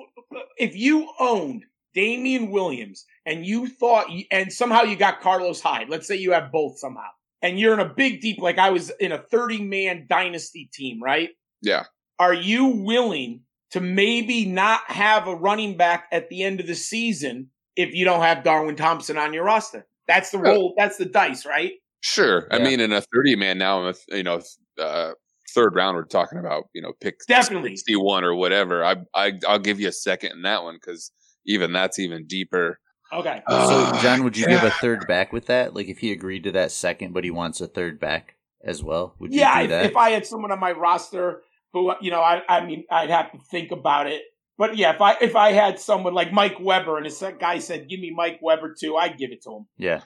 if you owned Damien Williams and you thought and somehow you got Carlos Hyde, let's say you have both somehow, and you're in a big deep like I was in a 30 man dynasty team, right? Yeah. Are you willing to maybe not have a running back at the end of the season if you don't have Darwin Thompson on your roster? That's the roll. That's the dice, right? Sure. I mean, in a 30 man now, in a, you know, uh, third round, we're talking about, you know, pick Definitely. 61 or whatever. I, I, I'll give you a second in that one because even that's even deeper. Okay. So, John, would you give a third back with that? Like, if he agreed to that second, but he wants a third back as well, would you yeah, do if, that? if I had someone on my roster who, you know, I, I mean, I'd have to think about it. But yeah, if I if I had someone like Mike Weber and this guy said, "Give me Mike Weber too," I'd give it to him. yeah,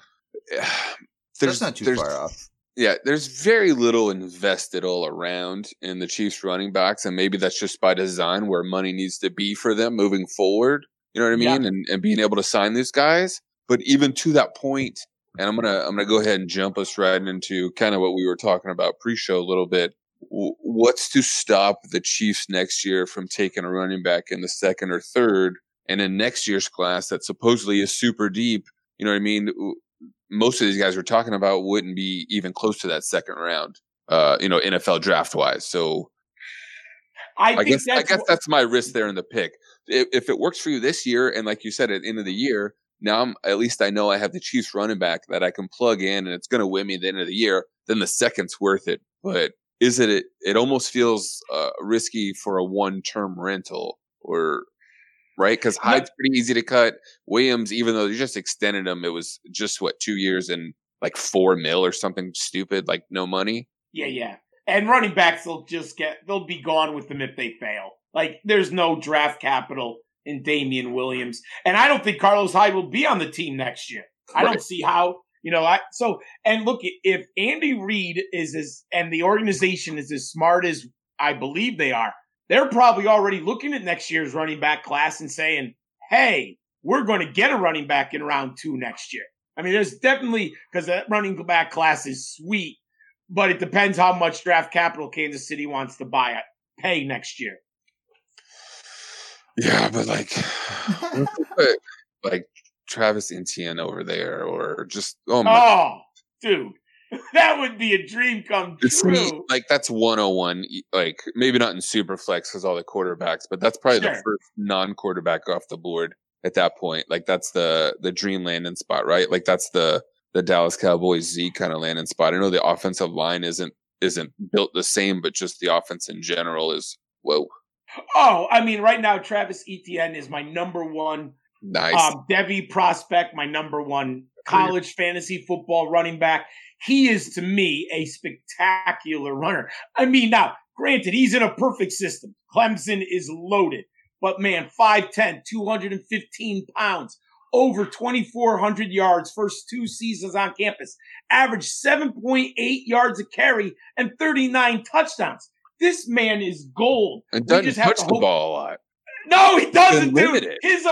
There's that's not too there's- far off. Yeah, there's very little invested all around in the Chiefs running backs, and maybe that's just by design where money needs to be for them moving forward. You know what I Yeah. mean? And and being able to sign these guys. But even to that point, and I'm gonna I'm gonna go ahead and jump us right into kind of what we were talking about pre-show a little bit. What's to stop the Chiefs next year from taking a running back in the second or third, and in next year's class that supposedly is super deep? You know what I mean? Most of these guys we're talking about wouldn't be even close to that second round. Uh, you know, NFL draft wise. So I, I think guess I that's guess what- that's my risk there in the pick. If, if it works for you this year, and like you said, at the end of the year, now I'm at least I know I have the Chiefs running back that I can plug in, and it's going to win me at the end of the year. Then the second's worth it. But is it? It, it almost feels uh, risky for a one-term rental, or right? Because. Hyde's pretty easy to cut. Williams, even though you just extended him, it was just what two years and like four mil or something stupid, like no money. yeah, yeah. And running backs they'll just get they'll be gone with them if they fail. Like there's no draft capital in Damien Williams, and I don't think Carlos Hyde will be on the team next year. I don't see how. You know, I so and look if Andy Reid is as and the organization is as smart as I believe they are, they're probably already looking at next year's running back class and saying, "Hey, we're going to get a running back in round two next year." I mean, there's definitely because that running back class is sweet, but it depends how much draft capital Kansas City wants to buy it pay next year. Yeah, but like, like Travis Etienne over there, or just oh my, Oh, dude. that would be a dream come true. Like that's 101. Like maybe not in super flex because all the quarterbacks, but that's probably sure. the first non-quarterback off the board at that point. Like that's the the dream landing spot, right? Like that's the the Dallas Cowboys Z kind of landing spot. I know the offensive line isn't isn't built the same, but just the offense in general is whoa. Oh, I mean, right now Travis Etienne is my number one nice um, Devy prospect, my number one college fantasy football running back. He is to me a spectacular runner. I mean, now, granted, he's in a perfect system. Clemson is loaded, but man, 5'10, 215 pounds, over 2,400 yards, first two seasons on campus, averaged 7.8 yards a carry and 39 touchdowns. This man is gold. And doesn't touch the ball a lot. No, he doesn't. Dude. His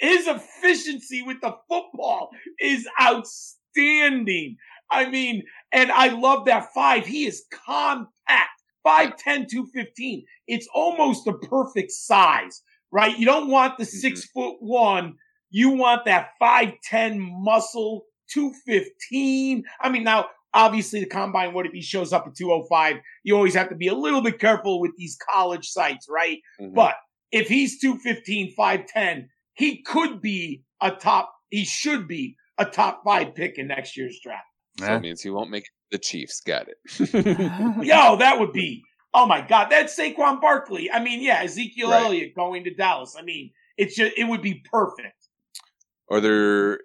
his efficiency with the football is outstanding. I mean, and I love that five. He is compact. 5'10, 215. It's almost the perfect size, right? You don't want the mm-hmm. six foot one. You want that 5'10 muscle, 215. I mean, now, obviously the combine, what if he shows up at 205? You always have to be a little bit careful with these college sites, right? Mm-hmm. But if he's 215, 5'10, he could be a top, he should be a top five pick in next year's draft. So that means he won't make the Chiefs. Got it. Yo, that would be. Oh my God, that's Saquon Barkley. I mean, yeah, Ezekiel right. Elliott going to Dallas. I mean, it's just it would be perfect. Are there?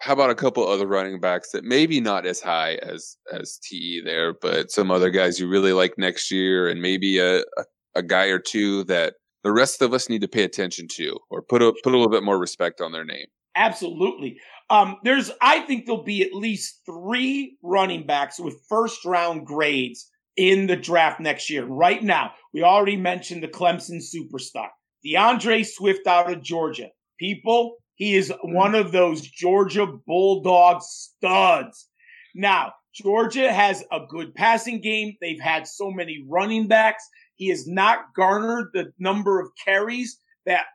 How about a couple other running backs that maybe not as high as as Te there, but some other guys you really like next year, and maybe a, a, a guy or two that the rest of us need to pay attention to, or put a put a little bit more respect on their name. Absolutely. Um, there's, I think there'll be at least three running backs with first round grades in the draft next year. Right now, we already mentioned the Clemson superstar, D'Andre Swift out of Georgia. People, he is one of those Georgia Bulldog studs. Now, Georgia has a good passing game. They've had so many running backs. He has not garnered the number of carries that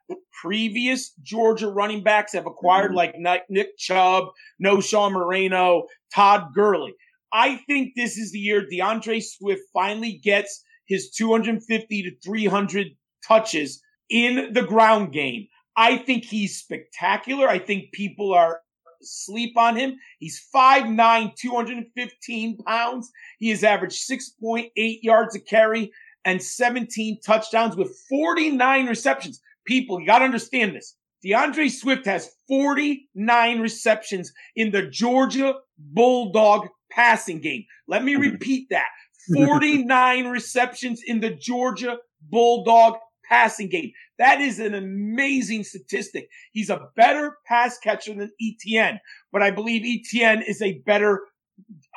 previous Georgia running backs have acquired, mm-hmm. like Nick Chubb, Knowshon Moreno, Todd Gurley. I think this is the year D'Andre Swift finally gets his 250 to 300 touches in the ground game. I think he's spectacular. I think people are sleep on him. He's 5'9, 215 pounds. He has averaged 6.8 yards a carry and 17 touchdowns with 49 receptions people, you got to understand this. D'Andre Swift has 49 receptions in the Georgia Bulldog passing game. Let me repeat that. 49 receptions in the Georgia Bulldog passing game. That is an amazing statistic. He's a better pass catcher than Etienne, but I believe Etienne is a better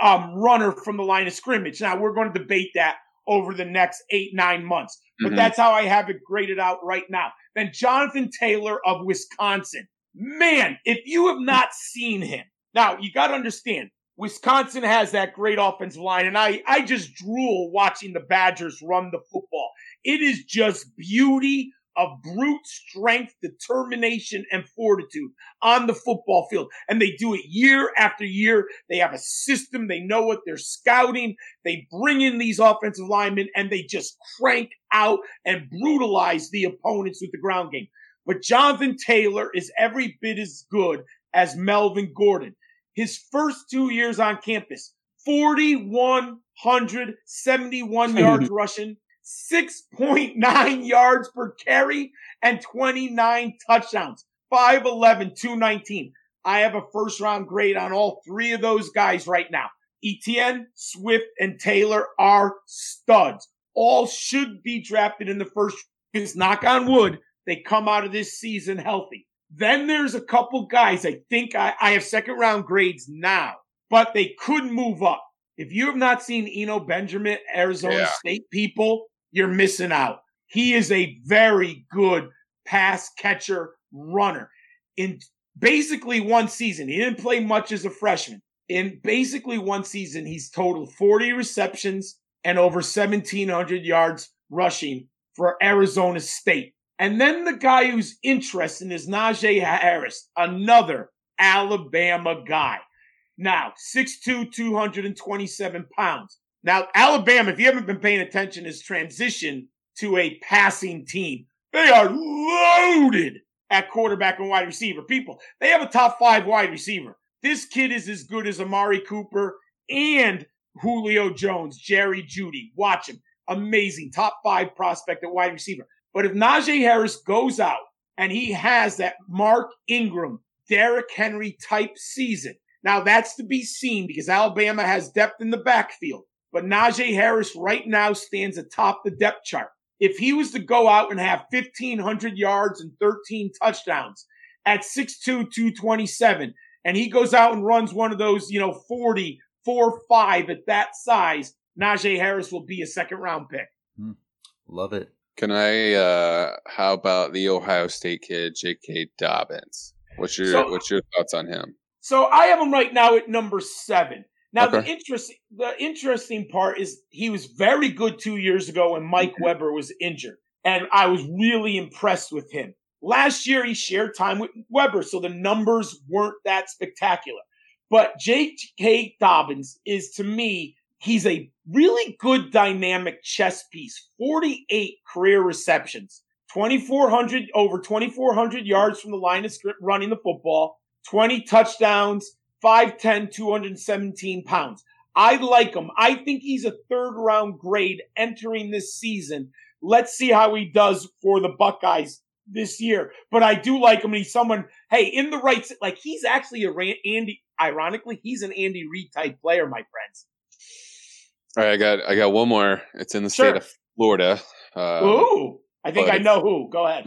um, runner from the line of scrimmage. Now we're going to debate that over the next eight, nine months, but mm-hmm. that's how I have it graded out right now than Jonathan Taylor of Wisconsin. Man, if you have not seen him, now you got to understand, Wisconsin has that great offensive line, and I, I just drool watching the Badgers run the football. It is just beauty of brute strength, determination, and fortitude on the football field. And they do it year after year. They have a system. They know what they're scouting. They bring in these offensive linemen and they just crank out and brutalize the opponents with the ground game. But Jonathan Taylor is every bit as good as Melvin Gordon. His first two years on campus, 4,171 yards rushing, 6.9 yards per carry and 29 touchdowns. 5'11, 219. I have a first round grade on all three of those guys right now. Etienne, Swift, and Taylor are studs. All should be drafted in the first. Because knock on wood, they come out of this season healthy. Then there's a couple guys I think I, I have second round grades now, but they could move up. If you have not seen Eno Benjamin, Arizona yeah. State people, you're missing out. He is a very good pass catcher runner. In basically one season, he didn't play much as a freshman. In basically one season, he's totaled 40 receptions and over 1,700 yards rushing for Arizona State. And then the guy who's interesting is Najee Harris, another Alabama guy. Now, 6'2, 227 pounds. Now, Alabama, if you haven't been paying attention, has transitioned to a passing team. They are loaded at quarterback and wide receiver. People, they have a top five wide receiver. This kid is as good as Amari Cooper and Julio Jones, Jerry Jeudy. Watch him. Amazing. Top five prospect at wide receiver. But if Najee Harris goes out and he has that Mark Ingram, Derrick Henry type season, now that's to be seen because Alabama has depth in the backfield. But Najee Harris right now stands atop the depth chart. If he was to go out and have 1,500 yards and 13 touchdowns at 6'2, 227, and he goes out and runs one of those, you know, 40, 4 5 at that size, Najee Harris will be a second round pick. Hmm. Love it. Can I? uh How about the Ohio State kid, J.K. Dobbins? What's your so, What's your thoughts on him? So I have him right now at number seven. Now okay. the interesting the interesting part is he was very good two years ago when Mike mm-hmm. Weber was injured, and I was really impressed with him. Last year he shared time with Weber, so the numbers weren't that spectacular. But J.K. Dobbins is to me he's a really good dynamic chess piece. Forty eight career receptions, twenty four hundred over twenty four hundred yards from the line of script running the football, twenty touchdowns 5'10, 217 pounds. I like him. I think he's a third round grade entering this season. Let's see how he does for the Buckeyes this year. But I do like him. And he's someone, hey, in the right, like he's actually a Andy, ironically, he's an Andy Reid type player, my friends. All right, I got, I got one more. It's in the sure. state of Florida. Um, Ooh, I think I know who. Go ahead.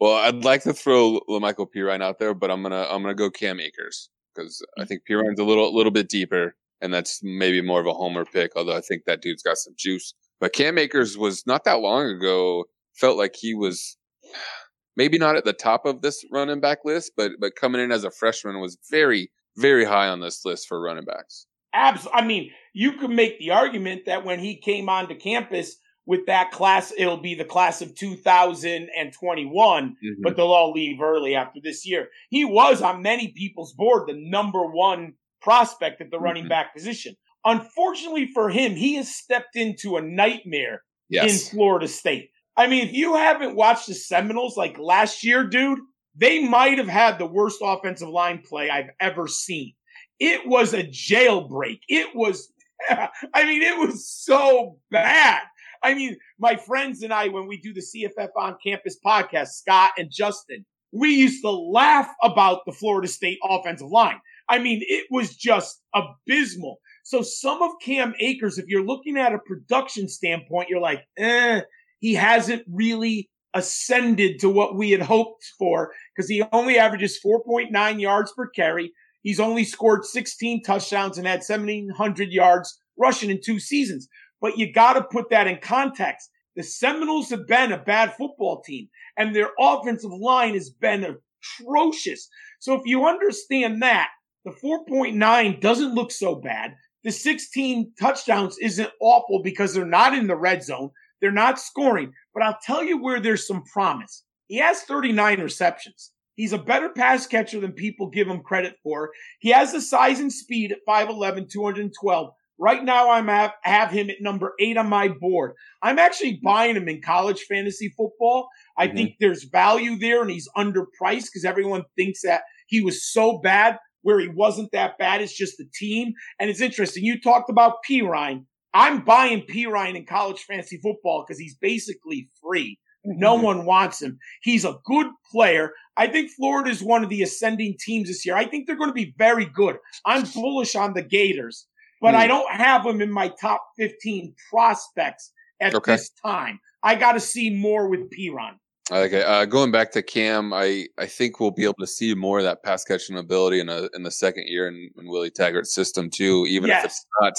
Well, I'd like to throw Lamical Perine out there, but I'm gonna, I'm gonna go Cam Akers because I mm. think Perine's a little little bit deeper, and that's maybe more of a homer pick. Although I think that dude's got some juice. But Cam Akers was not that long ago. Felt like he was maybe not at the top of this running back list, but but coming in as a freshman was very very high on this list for running backs. Absolutely. I mean, you could make the argument that when he came onto campus, with that class, it'll be the class of 2021, mm-hmm. but they'll all leave early after this year. He was on many people's board the number one prospect at the mm-hmm. running back position. Unfortunately for him, he has stepped into a nightmare yes. in Florida State. I mean, if you haven't watched the Seminoles like last year, dude, they might have had the worst offensive line play I've ever seen. It was a jailbreak. It was, I mean, it was so bad. I mean, my friends and I, when we do the CFF on campus podcast, Scott and Justin, we used to laugh about the Florida State offensive line. I mean, it was just abysmal. So some of Cam Akers, if you're looking at a production standpoint, you're like, eh, he hasn't really ascended to what we had hoped for because he only averages 4.9 yards per carry. He's only scored 16 touchdowns and had 1,700 yards rushing in two seasons but you got to put that in context. The Seminoles have been a bad football team and their offensive line has been atrocious. So if you understand that, the 4.9 doesn't look so bad. The 16 touchdowns isn't awful because they're not in the red zone. They're not scoring, but I'll tell you where there's some promise. He has 39 receptions. He's a better pass catcher than people give him credit for. He has the size and speed at 5'11, 212, Right now, I'm have, have him at number eight on my board. I'm actually buying him in college fantasy football. I mm-hmm. think there's value there, and he's underpriced because everyone thinks that he was so bad where he wasn't that bad. It's just the team. And it's interesting. You talked about Perine. I'm buying Perine in college fantasy football because he's basically free. No mm-hmm. one wants him. He's a good player. I think Florida is one of the ascending teams this year. I think they're going to be very good. I'm bullish on the Gators but mm. I don't have them in my top 15 prospects at okay. this time. I got to see more with Perine. Okay, uh, going back to Cam, I, I think we'll be able to see more of that pass catching ability in a, in the second year in, in Willie Taggart's system too. Even yes. if it's not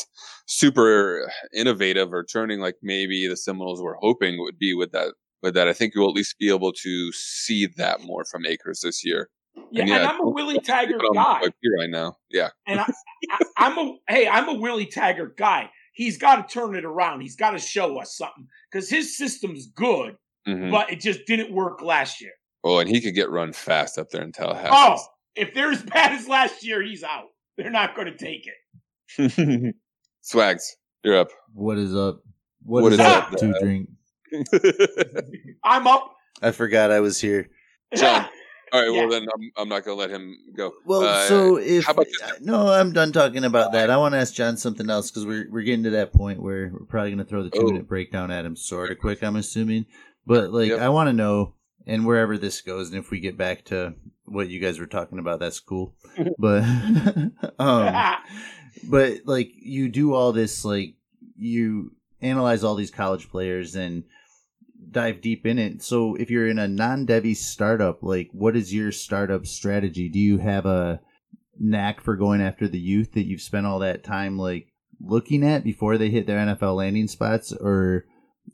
super innovative or turning like maybe the Seminoles were hoping it would be with that with that, I think you'll at least be able to see that more from Akers this year. Yeah, and, yeah, and I'm a Willie Taggart guy. Right now, yeah. And I, I, am a hey, I'm a Willie Taggart guy. He's got to turn it around. He's got to show us something because his system's good, mm-hmm. but it just didn't work last year. Oh, and he could get run fast up there in Tallahassee. Oh, if they're as bad as last year, he's out. They're not going to take it. Swags, you're up. What is up? what, What is, is up, up, to drink? I'm up. I forgot I was here. John. All right, Yeah. well then I'm, I'm not gonna let him go. Well, Uh, so if how about this? no, I'm done talking about that. I want to ask John something else because we're we're getting to that point where we're probably going to throw the two Oh. minute breakdown at him sort of quick. I'm assuming, but like Yep. I want to know, and wherever this goes, and if we get back to what you guys were talking about, that's cool. but um, but like you do all this, like you analyze all these college players and dive deep in it. So if you're in a non-Devy startup, like what is your startup strategy? Do you have a knack for going after the youth that you've spent all that time like looking at before they hit their NFL landing spots or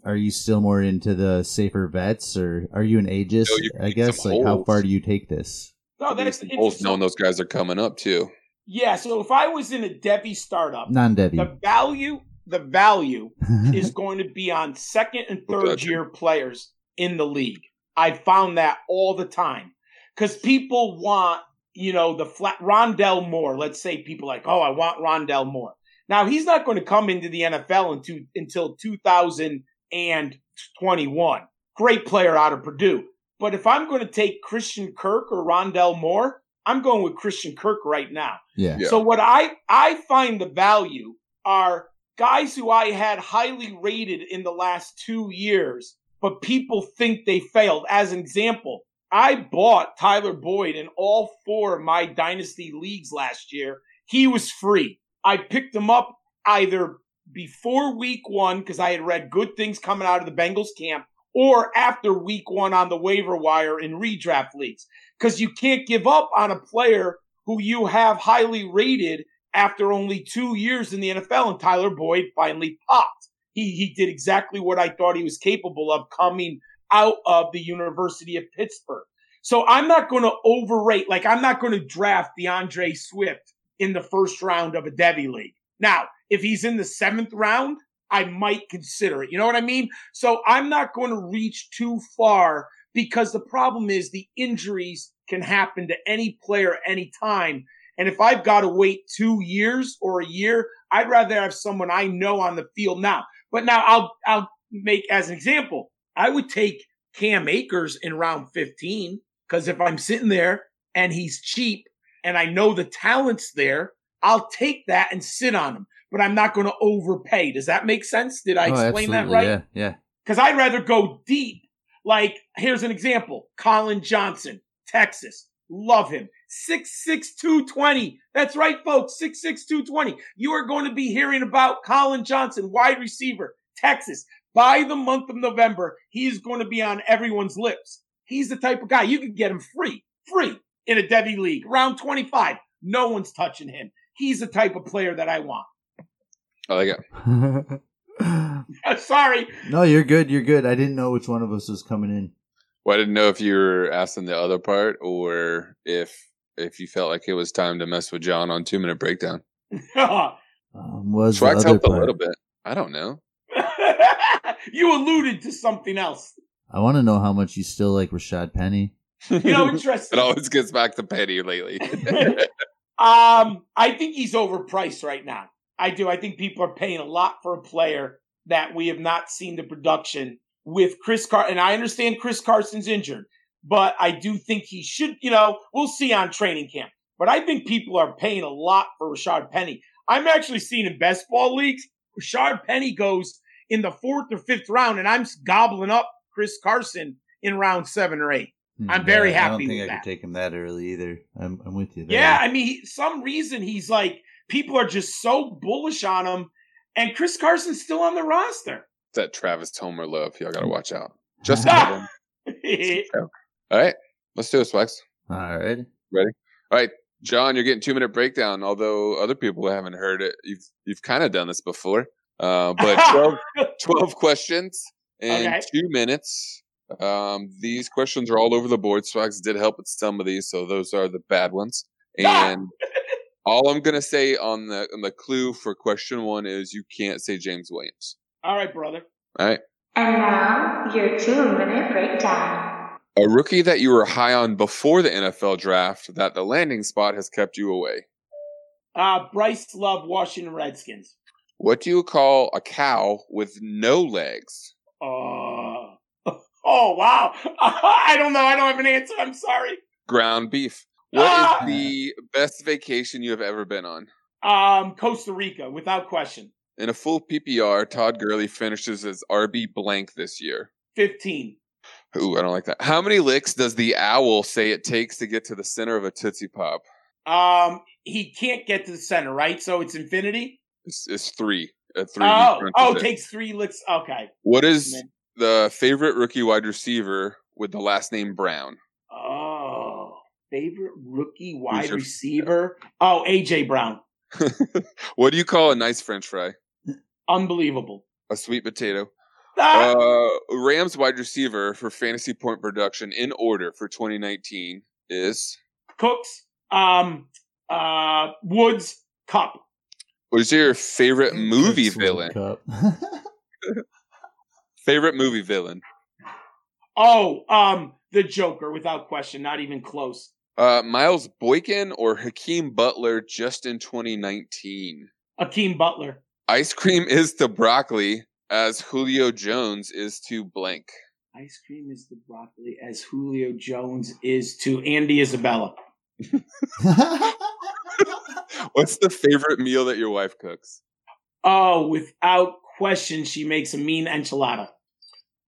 are you still more into the safer vets or are you an ageist? No, you can I guess some like how far do you take this? no, that's Both knowing those guys are coming up too. Yeah, so if I was in a Devy startup, Non-Devy. the value, the value is going to be on second and third Gotcha. year players in the league. I found that all the time because people want, you know, the flat Rondale Moore. Let's say people like, oh, I want Rondale Moore. Now he's not going to come into the NFL into, until 2021. Great player out of Purdue. But if I'm going to take Christian Kirk or Rondale Moore, I'm going with Christian Kirk right now. yeah. Yeah. So what I I find the value are guys who I had highly rated in the last two years, but people think they failed. As an example, I bought Tyler Boyd in all four of my dynasty leagues last year. He was free. I picked him up either before week one because I had read good things coming out of the Bengals camp, or after week one on the waiver wire in redraft leagues. Because you can't give up on a player who you have highly rated after only two years in the NFL, and Tyler Boyd finally popped. He he did exactly what I thought he was capable of coming out of the University of Pittsburgh. So I'm not going to overrate. Like I'm not going to draft D'Andre Swift in the first round of a Devy league. Now, if he's in the seventh round, I might consider it. You know what I mean? So I'm not going to reach too far because the problem is the injuries can happen to any player anytime. And if I've got to wait two years or a year, I'd rather have someone I know on the field now. But now I'll I'll make as an example, I would take Cam Akers in round 15 because if I'm sitting there and he's cheap and I know the talent's there, I'll take that and sit on him. But I'm not going to overpay. Does that make sense? Did I Oh, explain that right? Yeah, yeah. Because I'd rather go deep. Like, here's an example Collin Johnson, Texas. Love him. 6'6", That's right, folks. 66220. You are going to be hearing about Collin Johnson, wide receiver, Texas. By the month of November, he's going to be on everyone's lips. He's the type of guy you could get him free, free in a Devy league, round 25. No one's touching him. He's the type of player that I want. Oh, I like it. Sorry. no, you're good. You're good. I didn't know which one of us was coming in. Well, I didn't know if you were asking the other part or if if you felt like it was time to mess with John on two minute breakdown. Um, was the Schwax other helped a little bit. I don't know. you alluded to something else. I want to know how much you still like Rashaad Penny. You know, interesting. it always gets back to Penny lately. um, I think he's overpriced right now. I do. I think people are paying a lot for a player that we have not seen the production with Chris Car. And I understand Chris Carson's injured, but I do think he should. You know, we'll see on training camp. But I think people are paying a lot for Rashaad Penny. I'm actually seeing in best ball leagues, Rashaad Penny goes in the fourth or fifth round, and I'm gobbling up Chris Carson in round seven or eight. Hmm, I'm very I happy I don't think with I that. could take him that early either. I'm, I'm with you. There. Yeah, I mean, he- some reason he's like people are just so bullish on him, and Chris Carson's still on the roster. that Travis Homer love. Y'all got to watch out. Just Ah! kidding. All right, let's do it, Swax. All right. Ready? All right. John, you're getting two minute breakdown. Although other people haven't heard it, you've you've kind of done this before. Uh, but 12, 12 questions in Okay. two minutes. Um, these questions are all over the board. Swags did help with some of these, so those are the bad ones. Ah! And all I'm gonna say on the on the clue for question one is you can't say James Williams. All right, brother. All right. And now, your two minute breakdown. A rookie that you were high on before the NFL draft that the landing spot has kept you away. Uh, Bryce Love, Washington Redskins. What do you call a cow with no legs? Uh, oh, wow. I don't know. I don't have an answer. I'm sorry. Ground beef. What is Ah! the best vacation you have ever been on? Um, Costa Rica, without question. In a full PPR, Todd Gurley finishes as RB blank this year. 15. Ooh, I don't like that. How many licks does the owl say it takes to get to the center of a Tootsie Pop? Um, he can't get to the center, right? So it's infinity. It's, it's three. At three. Oh, oh, it. takes three licks. Okay. What is the favorite rookie wide receiver with the last name Brown? Oh, favorite rookie wide your- receiver. Oh, AJ Brown. what do you call a nice French fry? Unbelievable. A sweet potato. Ah! Uh, Rams wide receiver for fantasy point production in order for 2019 is Cooks. Um, uh, Woods. Kupp. what is your favorite movie Cooks villain? Kupp. Favorite movie villain? Oh, um, the Joker, without question. Not even close. Uh, Miles Boykin or Hakeem Butler just in 2019? Akeem Butler. Ice cream is to broccoli as Julio Jones is to blank. Ice cream is the broccoli as Julio Jones is to Andy Isabella. What's the favorite meal that your wife cooks? Oh, without question, she makes a mean enchilada.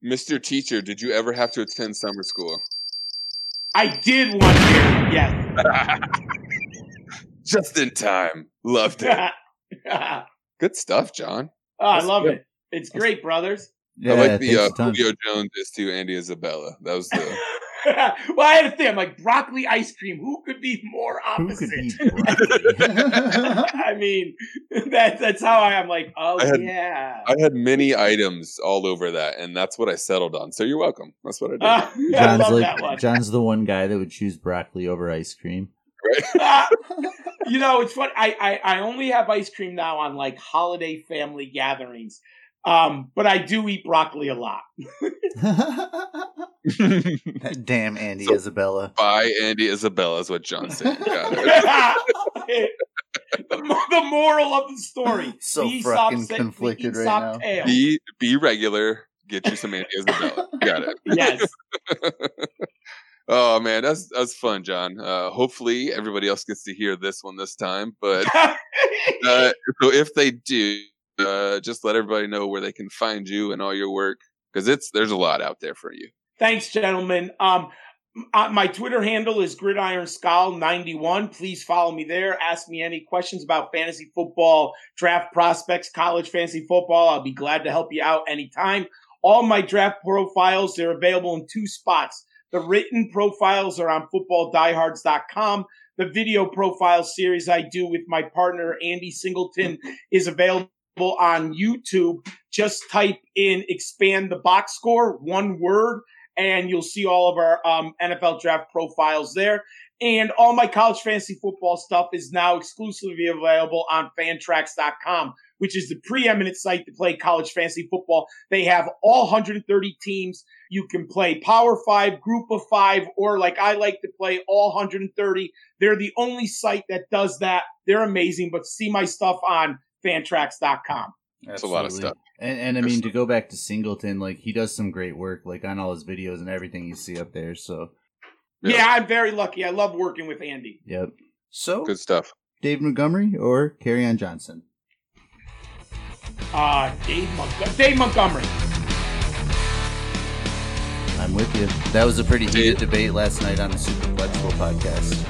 Mr. Teacher, did you ever have to attend summer school? I did one year, yes. Just in time. Loved it. oh, Good stuff, John. Oh, I love good. it. It's great, brothers. yeah, I like the uh. Julio Jones is to Andy Isabella. That was the well, I had to think. I'm like broccoli ice cream. Who could be more opposite? could eat broccoli? I mean, that, that's how I am. Like, oh I had- yeah. I had many items all over that, and that's what I settled on. So you're welcome. That's what I did. I John's love like. John's the one guy that would choose broccoli over ice cream. Ah, you know, it's funny. I, I I only have ice cream now on like holiday family gatherings. Um, but I do eat broccoli a lot. Damn Andy So- Isabella. By Andy Isabella is what John said. The, the moral of the story. So The Aesop fucking sa- the conflicted right Aesop now. tale. Be be regular. Get you some Andy Isabella. Got it. yes. Oh man, that's that's fun, John. Uh, hopefully everybody else gets to hear this one this time. But uh, so if they do, uh, just let everybody know where they can find you and all your work because it's there's a lot out there for you. Thanks, gentlemen. Um, uh, my Twitter handle is GridironSchol91. Please follow me there. Ask me any questions about fantasy football, draft prospects, college fantasy football. I'll be glad to help you out anytime. All my draft profiles, they're available in two spots. The written profiles are on footballdiehards.com. The video profile series I do with my partner, Andy Singleton, is available on YouTube. Just type in expand the box score, one word, and you'll see all of our um, NFL draft profiles there. And all my college fantasy football stuff is now exclusively available on fantrax.com, which is the preeminent site to play college fantasy football. They have all 130 teams. You can play Power Five, Group of Five, or like I like to play all 130. They're the only site that does that. They're amazing, but see my stuff on fantrax.com. That's a lot of stuff. And, and I mean, to go back to Singleton, like he does some great work, like on all his videos and everything you see up there. So, Yeah. Yeah, I'm very lucky. I love working with Andy. yep. So, Good stuff. Dave Montgomery or Kerryon Johnson? Uh, Dave, Montg- Dave Montgomery. I'm with you. That was a pretty heated Dave- debate last night on the Super Flexible podcast.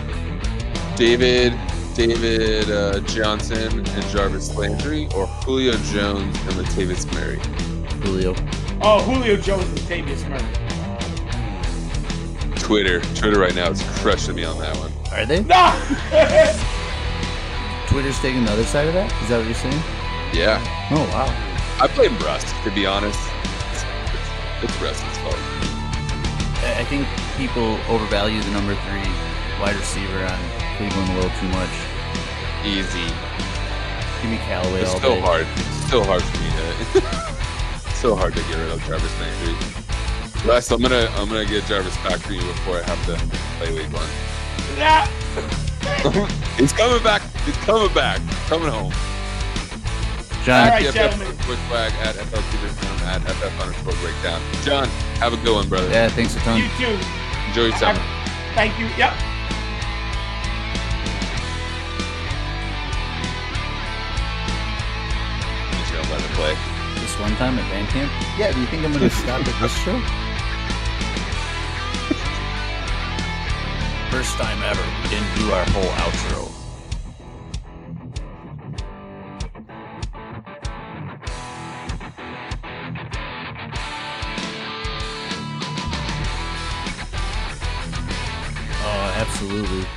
David David uh, Johnson and Jarvis Landry or Julio Jones and Latavius Murray. Julio. Oh, Julio Jones and Tavius Murray. Twitter. Twitter right now is crushing me on that one. Are they? No! Twitter's taking the other side of that? Is that what you're saying? Yeah. Oh, wow. I blame Russ, to be honest. It's, it's, it's Russ's fault. I I think people overvalue the number three wide receiver on Cleveland a little too much. Easy. Give me Callaway It's all still day. hard. It's still hard for me to so hard to get rid of Jarvis Landry. Russ, I'm gonna I'm gonna get Jarvis back for you before I have to play week one. Yeah. He's coming back. He's coming back. Coming home. John, All right, FF gentlemen. underscore swag at FLT at FF underscore breakdown. John, have a good one, brother. yeah, thanks a ton. You too. Enjoy your summer. Thank you. Yep. You don't let it play. This one time at band camp? Yeah, do you think I'm going to stop at this show? First time ever, we didn't do our whole outro. Oh, absolutely.